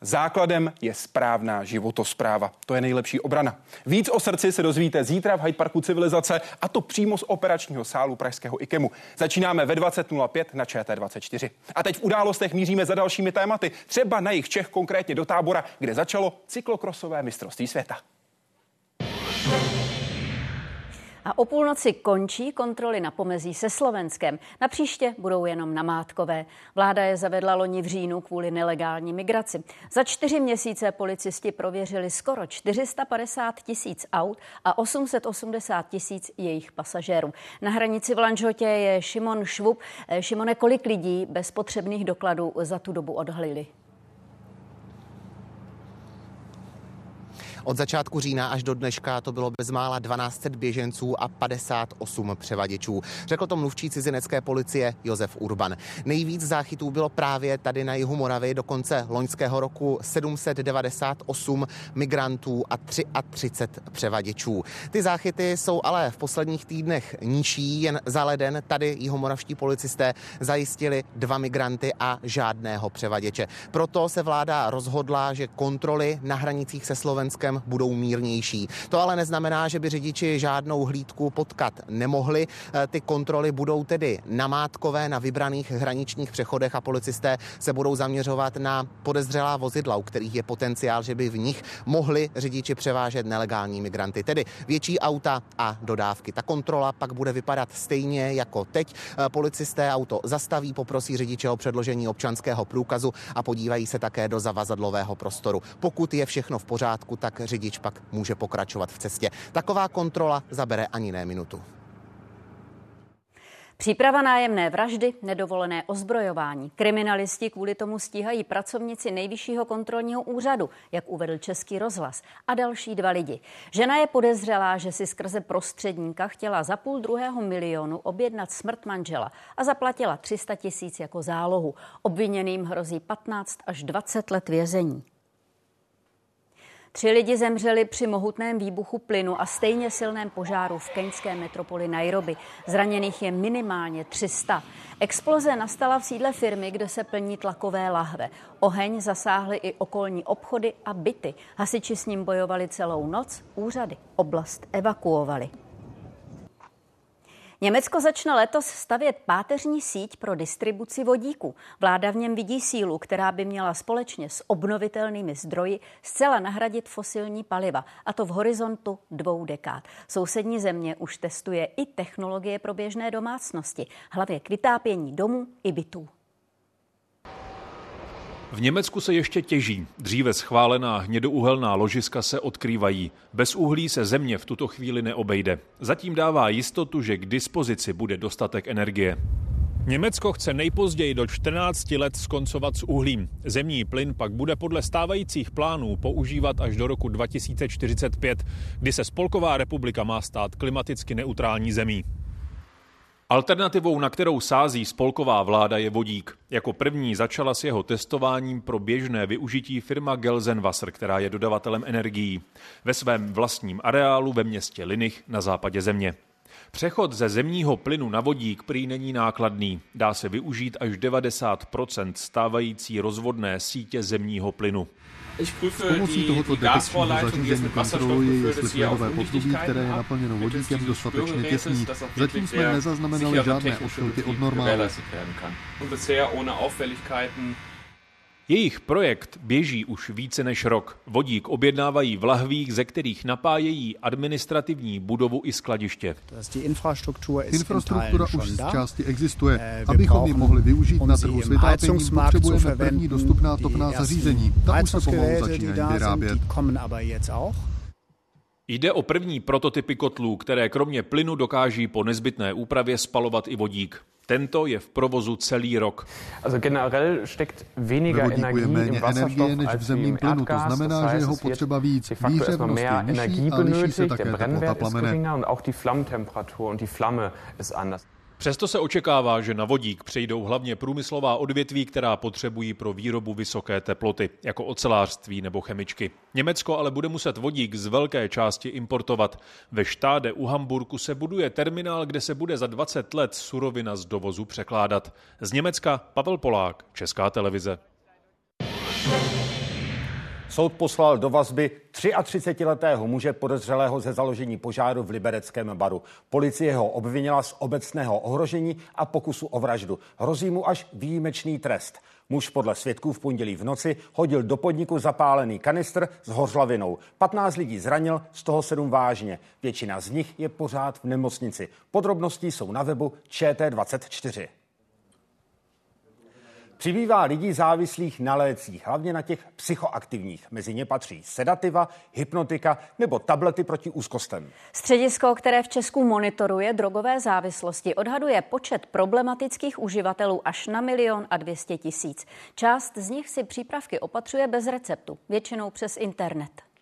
Základem je správná životospráva. To je nejlepší obrana. Víc o srdci se dozvíte zítra v Hyde Parku Civilizace a to přímo z operačního sálu Pražského IKEMu. Začínáme ve 20.05 na ČT24. A teď v událostech míříme za dalšími tématy, třeba na jich Čech, konkrétně do tábora, kde začalo cyklokrosové mistrovství světa. A o půlnoci končí kontroly na pomezí se Slovenskem. Na příště budou jenom namátkové. Vláda je zavedla loni v říjnu kvůli nelegální migraci. Za čtyři měsíce policisti prověřili skoro 450 tisíc aut a 880 tisíc jejich pasažérů. Na hranici v Lanžotě je Šimon Švub. Eh, Šimone, kolik lidí bez potřebných dokladů za tu dobu odhalili? Od začátku října až do dneška to bylo bezmála 1200 běženců a 58 převaděčů. Řekl to mluvčí cizinecké policie Josef Urban. Nejvíc záchytů bylo právě tady na jihu Moravy do konce loňského roku 798 migrantů a 33 převaděčů. Ty záchyty jsou ale v posledních týdnech nižší, jen za leden tady jihomoravští policisté zajistili dva migranty a žádného převaděče. Proto se vláda rozhodla, že kontroly na hranicích se Slovenskem způsobem budou mírnější. To ale neznamená, že by řidiči žádnou hlídku potkat nemohli. Eh, ty kontroly budou tedy namátkové na vybraných hraničních přechodech a policisté se budou zaměřovat na podezřelá vozidla, u kterých je potenciál, že by v nich mohli řidiči převážet nelegální migranty, tedy větší auta a dodávky. Ta kontrola pak bude vypadat stejně jako teď. Eh, policisté auto zastaví, poprosí řidiče o předložení občanského průkazu a podívají se také do zavazadlového prostoru. Pokud je všechno v pořádku, tak řidič pak může pokračovat v cestě. Taková kontrola zabere ani ne minutu. Příprava nájemné vraždy, nedovolené ozbrojování. Kriminalisti kvůli tomu stíhají pracovnici nejvyššího kontrolního úřadu, jak uvedl Český rozhlas, a další dva lidi. Žena je podezřelá, že si skrze prostředníka chtěla za půl druhého milionu objednat smrt manžela a zaplatila 300 tisíc jako zálohu. Obviněným hrozí 15 až 20 let vězení. Tři lidi zemřeli při mohutném výbuchu plynu a stejně silném požáru v keňské metropoli Nairobi. Zraněných je minimálně 300. Exploze nastala v sídle firmy, kde se plní tlakové lahve. Oheň zasáhly i okolní obchody a byty. Hasiči s ním bojovali celou noc, úřady oblast evakuovali. Německo začne letos stavět páteřní síť pro distribuci vodíku. Vláda v něm vidí sílu, která by měla společně s obnovitelnými zdroji zcela nahradit fosilní paliva, a to v horizontu dvou dekád. Sousední země už testuje i technologie pro běžné domácnosti, hlavně k vytápění domů i bytů. V Německu se ještě těží. Dříve schválená hnědouhelná ložiska se odkrývají. Bez uhlí se země v tuto chvíli neobejde. Zatím dává jistotu, že k dispozici bude dostatek energie. Německo chce nejpozději do 14 let skoncovat s uhlím. Zemní plyn pak bude podle stávajících plánů používat až do roku 2045, kdy se Spolková republika má stát klimaticky neutrální zemí. Alternativou, na kterou sází spolková vláda, je vodík. Jako první začala s jeho testováním pro běžné využití firma Gelsenwasser, která je dodavatelem energií. Ve svém vlastním areálu ve městě Linich na západě země. Přechod ze zemního plynu na vodík prý není nákladný. Dá se využít až 90% stávající rozvodné sítě zemního plynu. S pomocí tohoto detekčního zařízení kontroluji, jestli plynové potrubí, které je naplněno vodíkem, dostatečně těsní. Zatím jsme nezaznamenali žádné odchylky od normálu. Jejich projekt běží už více než rok. Vodík objednávají v lahvích, ze kterých napájejí administrativní budovu i skladiště. Infrastruktura už z části existuje. Äh, Abychom ji mohli využít na trhu s vytápěním, potřebujeme první dostupná topná zařízení. Ta už se pomalu začínají vyrábět. Jde o první prototypy kotlů, které kromě plynu dokáží po nezbytné úpravě spalovat i vodík. Tento je v provozu celý rok. Also generell steckt weniger Energie než v zemním plynu, to znamená, že jeho potřeba víc. Výhřevnost je nižší a liší se také teplota plamene. Přesto se očekává, že na vodík přejdou hlavně průmyslová odvětví, která potřebují pro výrobu vysoké teploty, jako ocelářství nebo chemičky. Německo ale bude muset vodík z velké části importovat. Ve štáde u Hamburku se buduje terminál, kde se bude za 20 let surovina z dovozu překládat. Z Německa Pavel Polák, Česká televize. Soud poslal do vazby 33-letého muže podezřelého ze založení požáru v libereckém baru. Policie ho obvinila z obecného ohrožení a pokusu o vraždu. Hrozí mu až výjimečný trest. Muž podle svědků v pondělí v noci hodil do podniku zapálený kanistr s hořlavinou. 15 lidí zranil, z toho 7 vážně. Většina z nich je pořád v nemocnici. Podrobnosti jsou na webu ČT24. Přibývá lidí závislých na lécích, hlavně na těch psychoaktivních. Mezi ně patří sedativa, hypnotika nebo tablety proti úzkostem. Středisko, které v Česku monitoruje drogové závislosti, odhaduje počet problematických uživatelů až na milion a dvěstě tisíc. Část z nich si přípravky opatřuje bez receptu, většinou přes internet.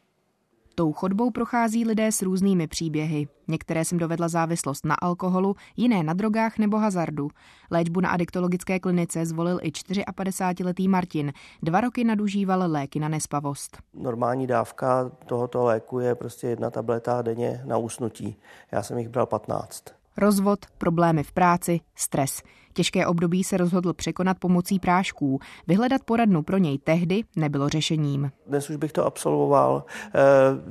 Tou chodbou prochází lidé s různými příběhy. Některé jsem dovedla závislost na alkoholu, jiné na drogách nebo hazardu. Léčbu na adiktologické klinice zvolil i 54-letý Martin. Dva roky nadužíval léky na nespavost. Normální dávka tohoto léku je prostě jedna tableta denně na usnutí. Já jsem jich bral 15. Rozvod, problémy v práci, stres. Těžké období se rozhodl překonat pomocí prášků. Vyhledat poradnu pro něj tehdy nebylo řešením. Dnes už bych to absolvoval. Eh,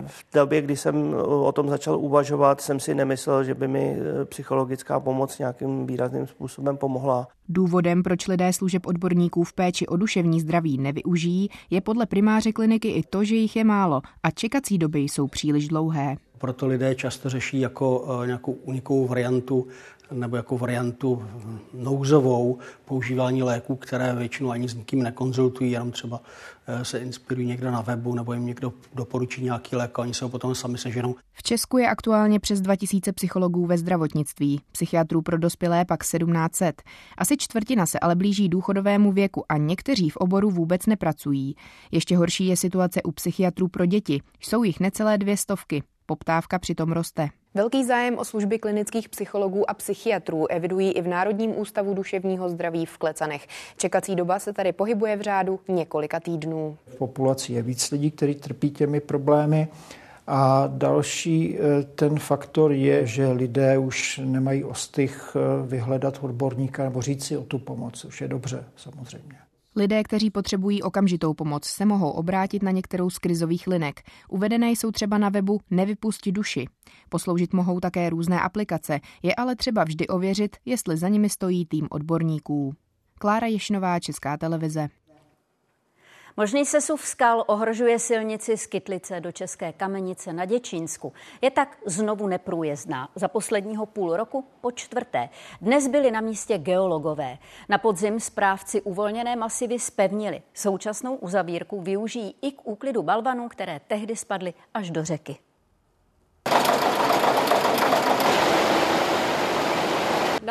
v době, kdy jsem o tom začal uvažovat, jsem si nemyslel, že by mi eh, psychologická pomoc nějakým výrazným způsobem pomohla. Důvodem, proč lidé služeb odborníků v péči o duševní zdraví nevyužijí, je podle primáře kliniky i to, že jich je málo a čekací doby jsou příliš dlouhé. Proto lidé často řeší jako eh, nějakou unikovou variantu nebo jako variantu nouzovou používání léků, které většinou ani s nikým nekonzultují, jenom třeba eh, se inspirují někdo na webu nebo jim někdo doporučí nějaký lék a oni se ho potom sami seženou. V Česku je aktuálně přes 2000 psychologů ve zdravotnictví, psychiatrů pro dospělé pak 1700. Asi čtvrtina se ale blíží důchodovému věku a někteří v oboru vůbec nepracují. Ještě horší je situace u psychiatrů pro děti. Jsou jich necelé dvě stovky. Poptávka přitom roste. Velký zájem o služby klinických psychologů a psychiatrů evidují i v Národním ústavu duševního zdraví v Klecanech. Čekací doba se tady pohybuje v řádu několika týdnů. V populaci je víc lidí, kteří trpí těmi problémy. A další eh, ten faktor je, že lidé už nemají ostych eh, vyhledat odborníka nebo říct si o tu pomoc, což je dobře samozřejmě. Lidé, kteří potřebují okamžitou pomoc, se mohou obrátit na některou z krizových linek. Uvedené jsou třeba na webu Nevypusti duši. Posloužit mohou také různé aplikace, je ale třeba vždy ověřit, jestli za nimi stojí tým odborníků. Klára Ješnová, Česká televize. Možný sesuv skal ohrožuje silnici z Kytlice do České Kamenice na Děčínsku. Je tak znovu neprůjezdná. Za posledního půl roku po čtvrté. Dnes byli na místě geologové. Na podzim správci uvolněné masivy spevnili. Současnou uzavírku využijí i k úklidu balvanů, které tehdy spadly až do řeky.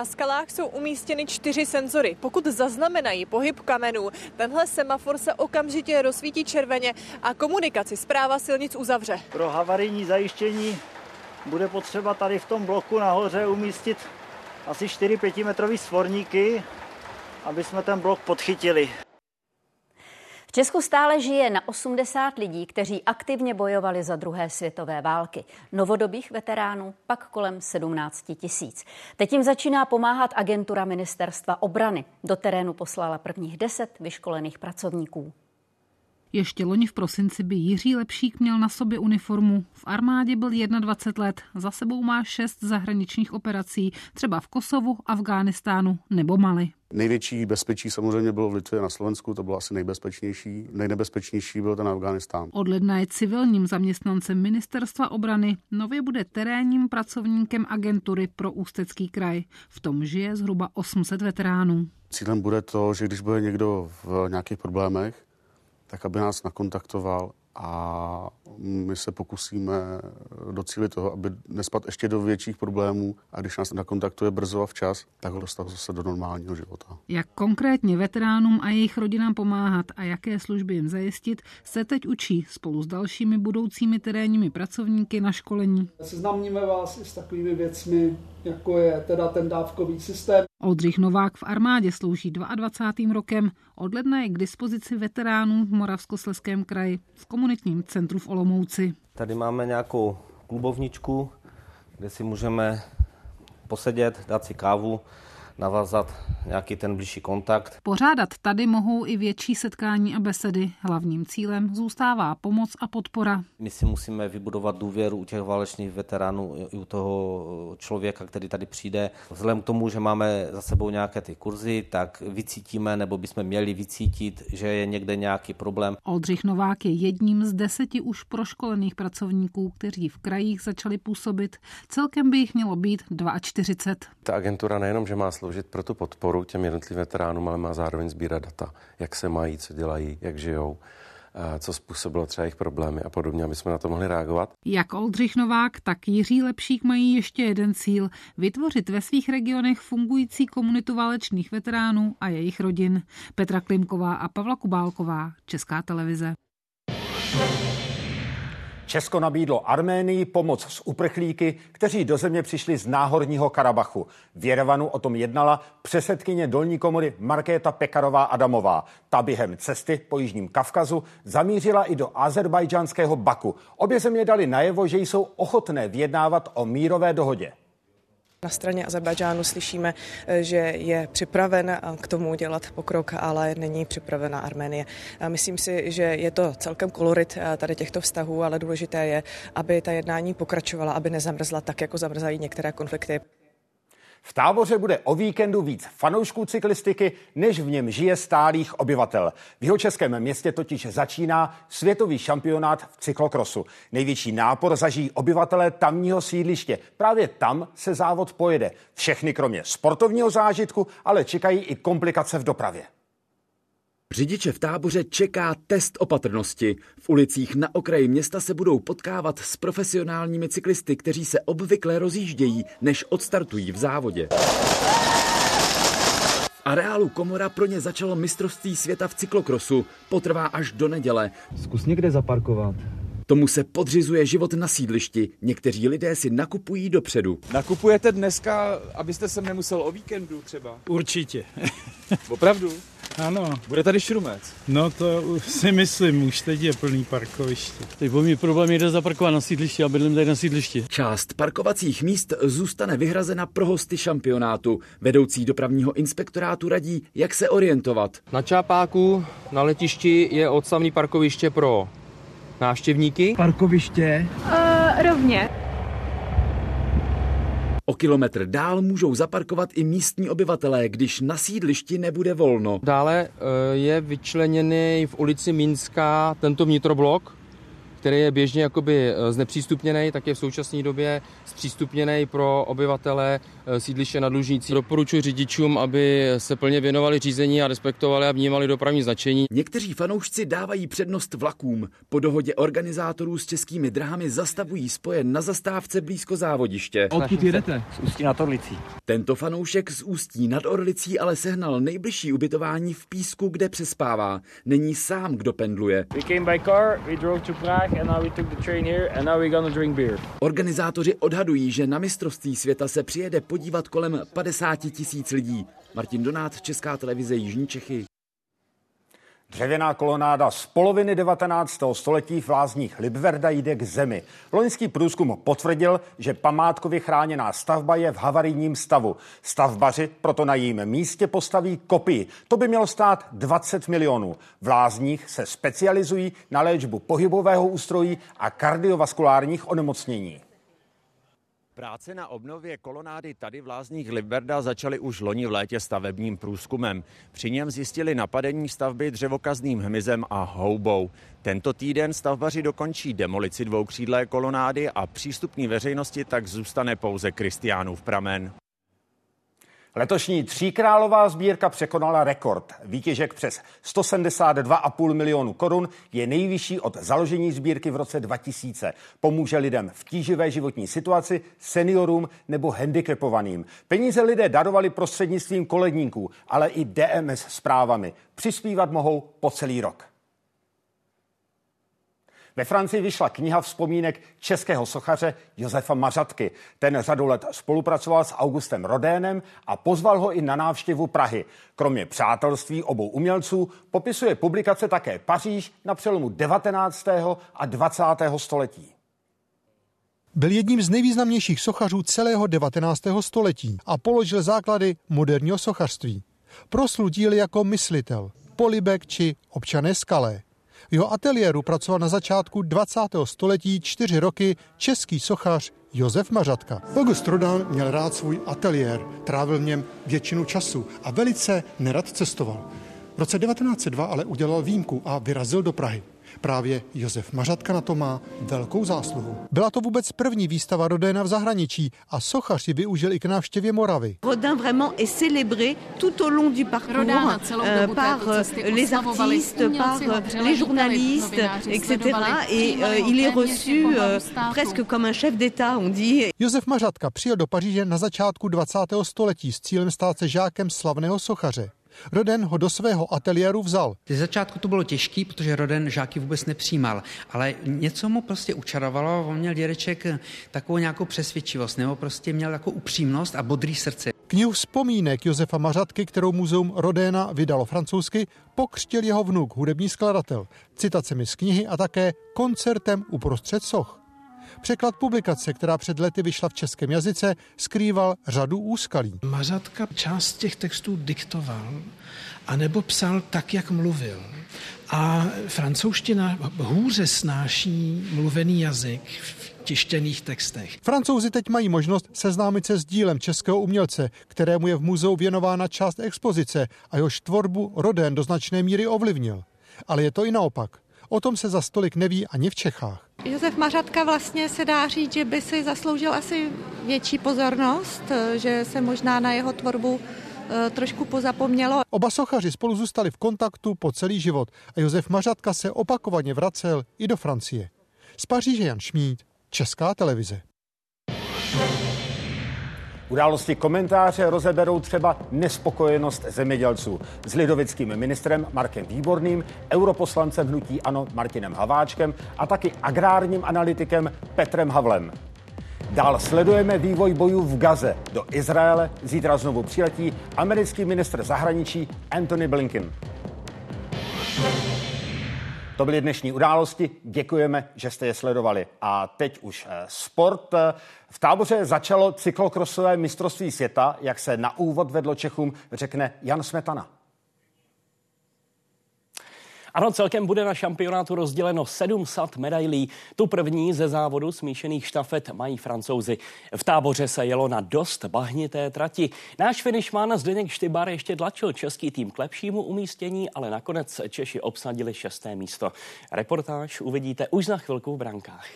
Na skalách jsou umístěny čtyři senzory. Pokud zaznamenají pohyb kamenů, tenhle semafor se okamžitě rozsvítí červeně a komunikaci zpráva silnic uzavře. Pro havarijní zajištění bude potřeba tady v tom bloku nahoře umístit asi 4-5 metrový svorníky, aby jsme ten blok podchytili. V Česku stále žije na 80 lidí, kteří aktivně bojovali za druhé světové války. Novodobých veteránů pak kolem 17 tisíc. Teď jim začíná pomáhat agentura ministerstva obrany. Do terénu poslala prvních 10 vyškolených pracovníků. Ještě loni v prosinci by Jiří Lepšík měl na sobě uniformu. V armádě byl 21 let, za sebou má šest zahraničních operací, třeba v Kosovu, Afghánistánu nebo Mali. Největší bezpečí samozřejmě bylo v Litvě na Slovensku, to bylo asi nejbezpečnější. Nejnebezpečnější byl ten Afghánistán. Od ledna je civilním zaměstnancem ministerstva obrany, nově bude terénním pracovníkem agentury pro Ústecký kraj. V tom žije zhruba 800 veteránů. Cílem bude to, že když bude někdo v nějakých problémech, tak aby nás nakontaktoval a my se pokusíme docílit toho, aby nespat ještě do větších problémů a když nás nakontaktuje brzo a včas, tak ho dostat zase do normálního života. Jak konkrétně veteránům a jejich rodinám pomáhat a jaké služby jim zajistit, se teď učí spolu s dalšími budoucími terénními pracovníky na školení. Seznámíme vás i s takovými věcmi, jako je teda ten dávkový systém. Oldřich Novák v armádě slouží 22. rokem. Od ledna je k dispozici veteránů v Moravskosleském kraji v komunitním centru v Olomouci. Tady máme nějakou klubovničku, kde si můžeme posedět, dát si kávu, navázat nějaký ten blížší kontakt. Pořádat tady mohou i větší setkání a besedy. Hlavním cílem zůstává pomoc a podpora. My si musíme vybudovat důvěru u těch válečných veteránů, i u toho člověka, který tady přijde. Vzhledem k tomu, že máme za sebou nějaké ty kurzy, tak vycítíme, nebo bychom měli vycítit, že je někde nějaký problém. Oldřich Novák je jedním z deseti už proškolených pracovníků, kteří v krajích začali působit. Celkem by jich mělo být 42. Ta agentura nejenom, že má sloužit pro tu podporu těm jednotlivým veteránům, ale má zároveň sbírat data, jak se mají, co dělají, jak žijou co způsobilo třeba jejich problémy a podobně, aby jsme na to mohli reagovat. Jak Oldřich Novák, tak Jiří Lepšík mají ještě jeden cíl. Vytvořit ve svých regionech fungující komunitu válečných veteránů a jejich rodin. Petra Klimková a Pavla Kubálková, Česká televize. Česko nabídlo Arménii pomoc s uprchlíky, kteří do země přišli z náhorního Karabachu. V Jerevanu o tom jednala předsedkyně dolní komory Markéta Pekarová Adamová. Ta během cesty po Jižním Kavkazu zamířila i do azerbajdžánského Baku. Obě země dali najevo, že jsou ochotné vyjednávat o mírové dohodě. Na straně Azerbajdžánu slyšíme, eh, že je připraven eh, k tomu dělat pokrok, ale není připravena Arménie. Myslím si, že je to celkem kolorit eh, tady těchto vztahů, ale důležité je, aby ta jednání pokračovala, aby nezamrzla tak, jako zamrzají některé konflikty. V táboře bude o víkendu víc fanoušků cyklistiky, než v něm žije stálých obyvatel. V jeho českém městě totiž začíná světový šampionát v cyklokrosu. Největší nápor zažijí obyvatelé tamního sídliště. Právě tam se závod pojede. Všechny kromě sportovního zážitku, ale čekají i komplikace v dopravě. Řidiče v táboře čeká test opatrnosti. V ulicích na okraji města se budou potkávat s profesionálními cyklisty, kteří se obvykle rozjíždějí, než odstartují v závodě. V areálu Komora pro ně začalo mistrovství světa v cyklokrosu. Potrvá až do neděle. Zkus někde zaparkovat. Tomu se podřizuje život na sídlišti. Někteří lidé si nakupují dopředu. Nakupujete dneska, abyste sem nemusel o víkendu třeba? Určitě. Opravdu? Ano. Bude tady šrumec? No to si myslím, už teď je plný parkoviště. Teď bude mít problém jde zaparkovat na sídlišti a bydlím tady na sídlišti. Část parkovacích míst zůstane vyhrazena pro hosty šampionátu. Vedoucí dopravního inspektorátu radí, jak se orientovat. Na Čápáku na letišti je odstavný parkoviště pro návštěvníky. Parkoviště? Uh, rovně. O kilometr dál můžou zaparkovat i místní obyvatelé, když na sídlišti nebude volno. Dále eh, je vyčleněný v ulici Minská tento vnitroblok, který je běžně jakoby eh, znepřístupněný, tak je v současné době zpřístupněný pro obyvatele eh, sídliště na Dlužnící. Doporučuji řidičům, aby se plně věnovali řízení a respektovali a vnímali dopravní značení. Někteří fanoušci dávají přednost vlakům. Po dohodě organizátorů s českými drahami zastavují spoje na zastávce blízko závodiště. Odkud jedete? Z Ústí nad Orlicí. Tento fanoušek z Ústí nad Orlicí ale sehnal nejbližší ubytování v Písku, kde přespává. Není sám, kdo pendluje. We came by car, we drove to Prague Organizátoři odhadují, že na mistrovství světa se přijede podívat kolem 50 tisíc lidí. Martin Donát, Česká televize Jižní Čechy. Dřevěná kolonáda z poloviny 19. století v lázních Libverda jde k zemi. Loňský průzkum potvrdil, že památkově chráněná stavba je v havarijním stavu. Stavbaři proto na jejím místě postaví kopii. To by mělo stát 20 milionů. V lázních se specializují na léčbu pohybového ústrojí a kardiovaskulárních onemocnění. Práce na obnově kolonády tady v Lázních Liberda začaly už loni v létě stavebním průzkumem. Při něm zjistili napadení stavby dřevokazným hmyzem a houbou. Tento týden stavbaři dokončí demolici dvoukřídlé kolonády a přístupní veřejnosti tak zůstane pouze Kristiánův pramen. Letošní tříkrálová sbírka překonala rekord. Výtěžek přes 172,5 milionů korun je nejvyšší od založení sbírky v roce 2000. Pomůže lidem v tíživé životní situaci, seniorům nebo handicapovaným. Peníze lidé darovali prostřednictvím koledníků, ale i DMS zprávami. Přispívat mohou po celý rok. Ve Francii vyšla kniha vzpomínek českého sochaře Josefa Mařatky. Ten řadu let spolupracoval s Augustem Rodénem a pozval ho i na návštěvu Prahy. Kromě přátelství obou umělců popisuje publikace také Paříž na přelomu 19. a 20. století. Byl jedním z nejvýznamnějších sochařů celého 19. století a položil základy moderního sochařství. Proslul díly jako myslitel, polibek či občané skalé. V jeho ateliéru pracoval na začátku 20. století čtyři roky český sochař Josef Mařatka. August Rodin měl rád svůj ateliér, trávil v něm většinu času a velice nerad cestoval. V roce 1902 ale udělal výjimku a vyrazil do Prahy. Právě Josef Mařatka na to má velkou zásluhu. Byla to vůbec první výstava Rodéna v zahraničí a sochař ji využil i k návštěvě Moravy. Rodin vraiment est célébré tout au long du parcours euh, par les artistes, par les journalistes, etc. Et euh, il est reçu euh, presque comme un chef d'État, on dit. Josef Mařatka přijel do Paříže na začátku 20. století s cílem stát se žákem slavného sochaře. Roden ho do svého ateliéru vzal. Ze začátku to bylo těžké, protože Roden žáky vůbec nepřijímal, ale něco mu prostě učarovalo, on měl dědeček takovou nějakou přesvědčivost, nebo prostě měl jako upřímnost a bodrý srdce. Knihu vzpomínek Josefa Mařatky, kterou muzeum Rodéna vydalo francouzsky, pokřtil jeho vnuk, hudební skladatel, citacemi z knihy a také koncertem uprostřed soch. Překlad publikace, která před lety vyšla v českém jazyce, skrýval řadu úskalí. Mařatka část těch textů diktoval, anebo psal tak, jak mluvil. A francouzština hůře snáší mluvený jazyk v tištěných textech. Francouzi teď mají možnost seznámit se s dílem českého umělce, kterému je v muzeu věnována část expozice a jehož tvorbu Roden do značné míry ovlivnil. Ale je to i naopak. O tom se za stolik neví ani v Čechách. Josef Mařatka vlastně se dá říct, že by si zasloužil asi větší pozornost, že se možná na jeho tvorbu e, trošku pozapomnělo. Oba sochaři spolu zůstali v kontaktu po celý život a Josef Mařatka se opakovaně vracel i do Francie. Z Paříže Jan Šmíd, Česká televize. Události komentáře rozeberou třeba nespokojenost zemědělců s lidovickým ministrem Markem Výborným, europoslancem hnutí Ano Martinem Haváčkem a taky agrárním analytikem Petrem Havlem. Dál sledujeme vývoj bojů v Gaze. Do Izraele zítra znovu přiletí americký ministr zahraničí Anthony Blinken. To byly dnešní události. Děkujeme, že jste je sledovali. A teď už eh, sport. V táboře začalo cyklokrosové mistrovství světa, jak se na úvod vedlo Čechům, řekne Jan Smetana. Ano, celkem bude na šampionátu rozděleno 700 medailí. Tu první ze závodu smíšených štafet mají francouzi. V táboře se jelo na dost bahnité trati. Náš finišman Zdeněk Štybar ještě tlačil český tým k lepšímu umístění, ale nakonec Češi obsadili šesté místo. Reportáž uvidíte už za chvilku v brankách.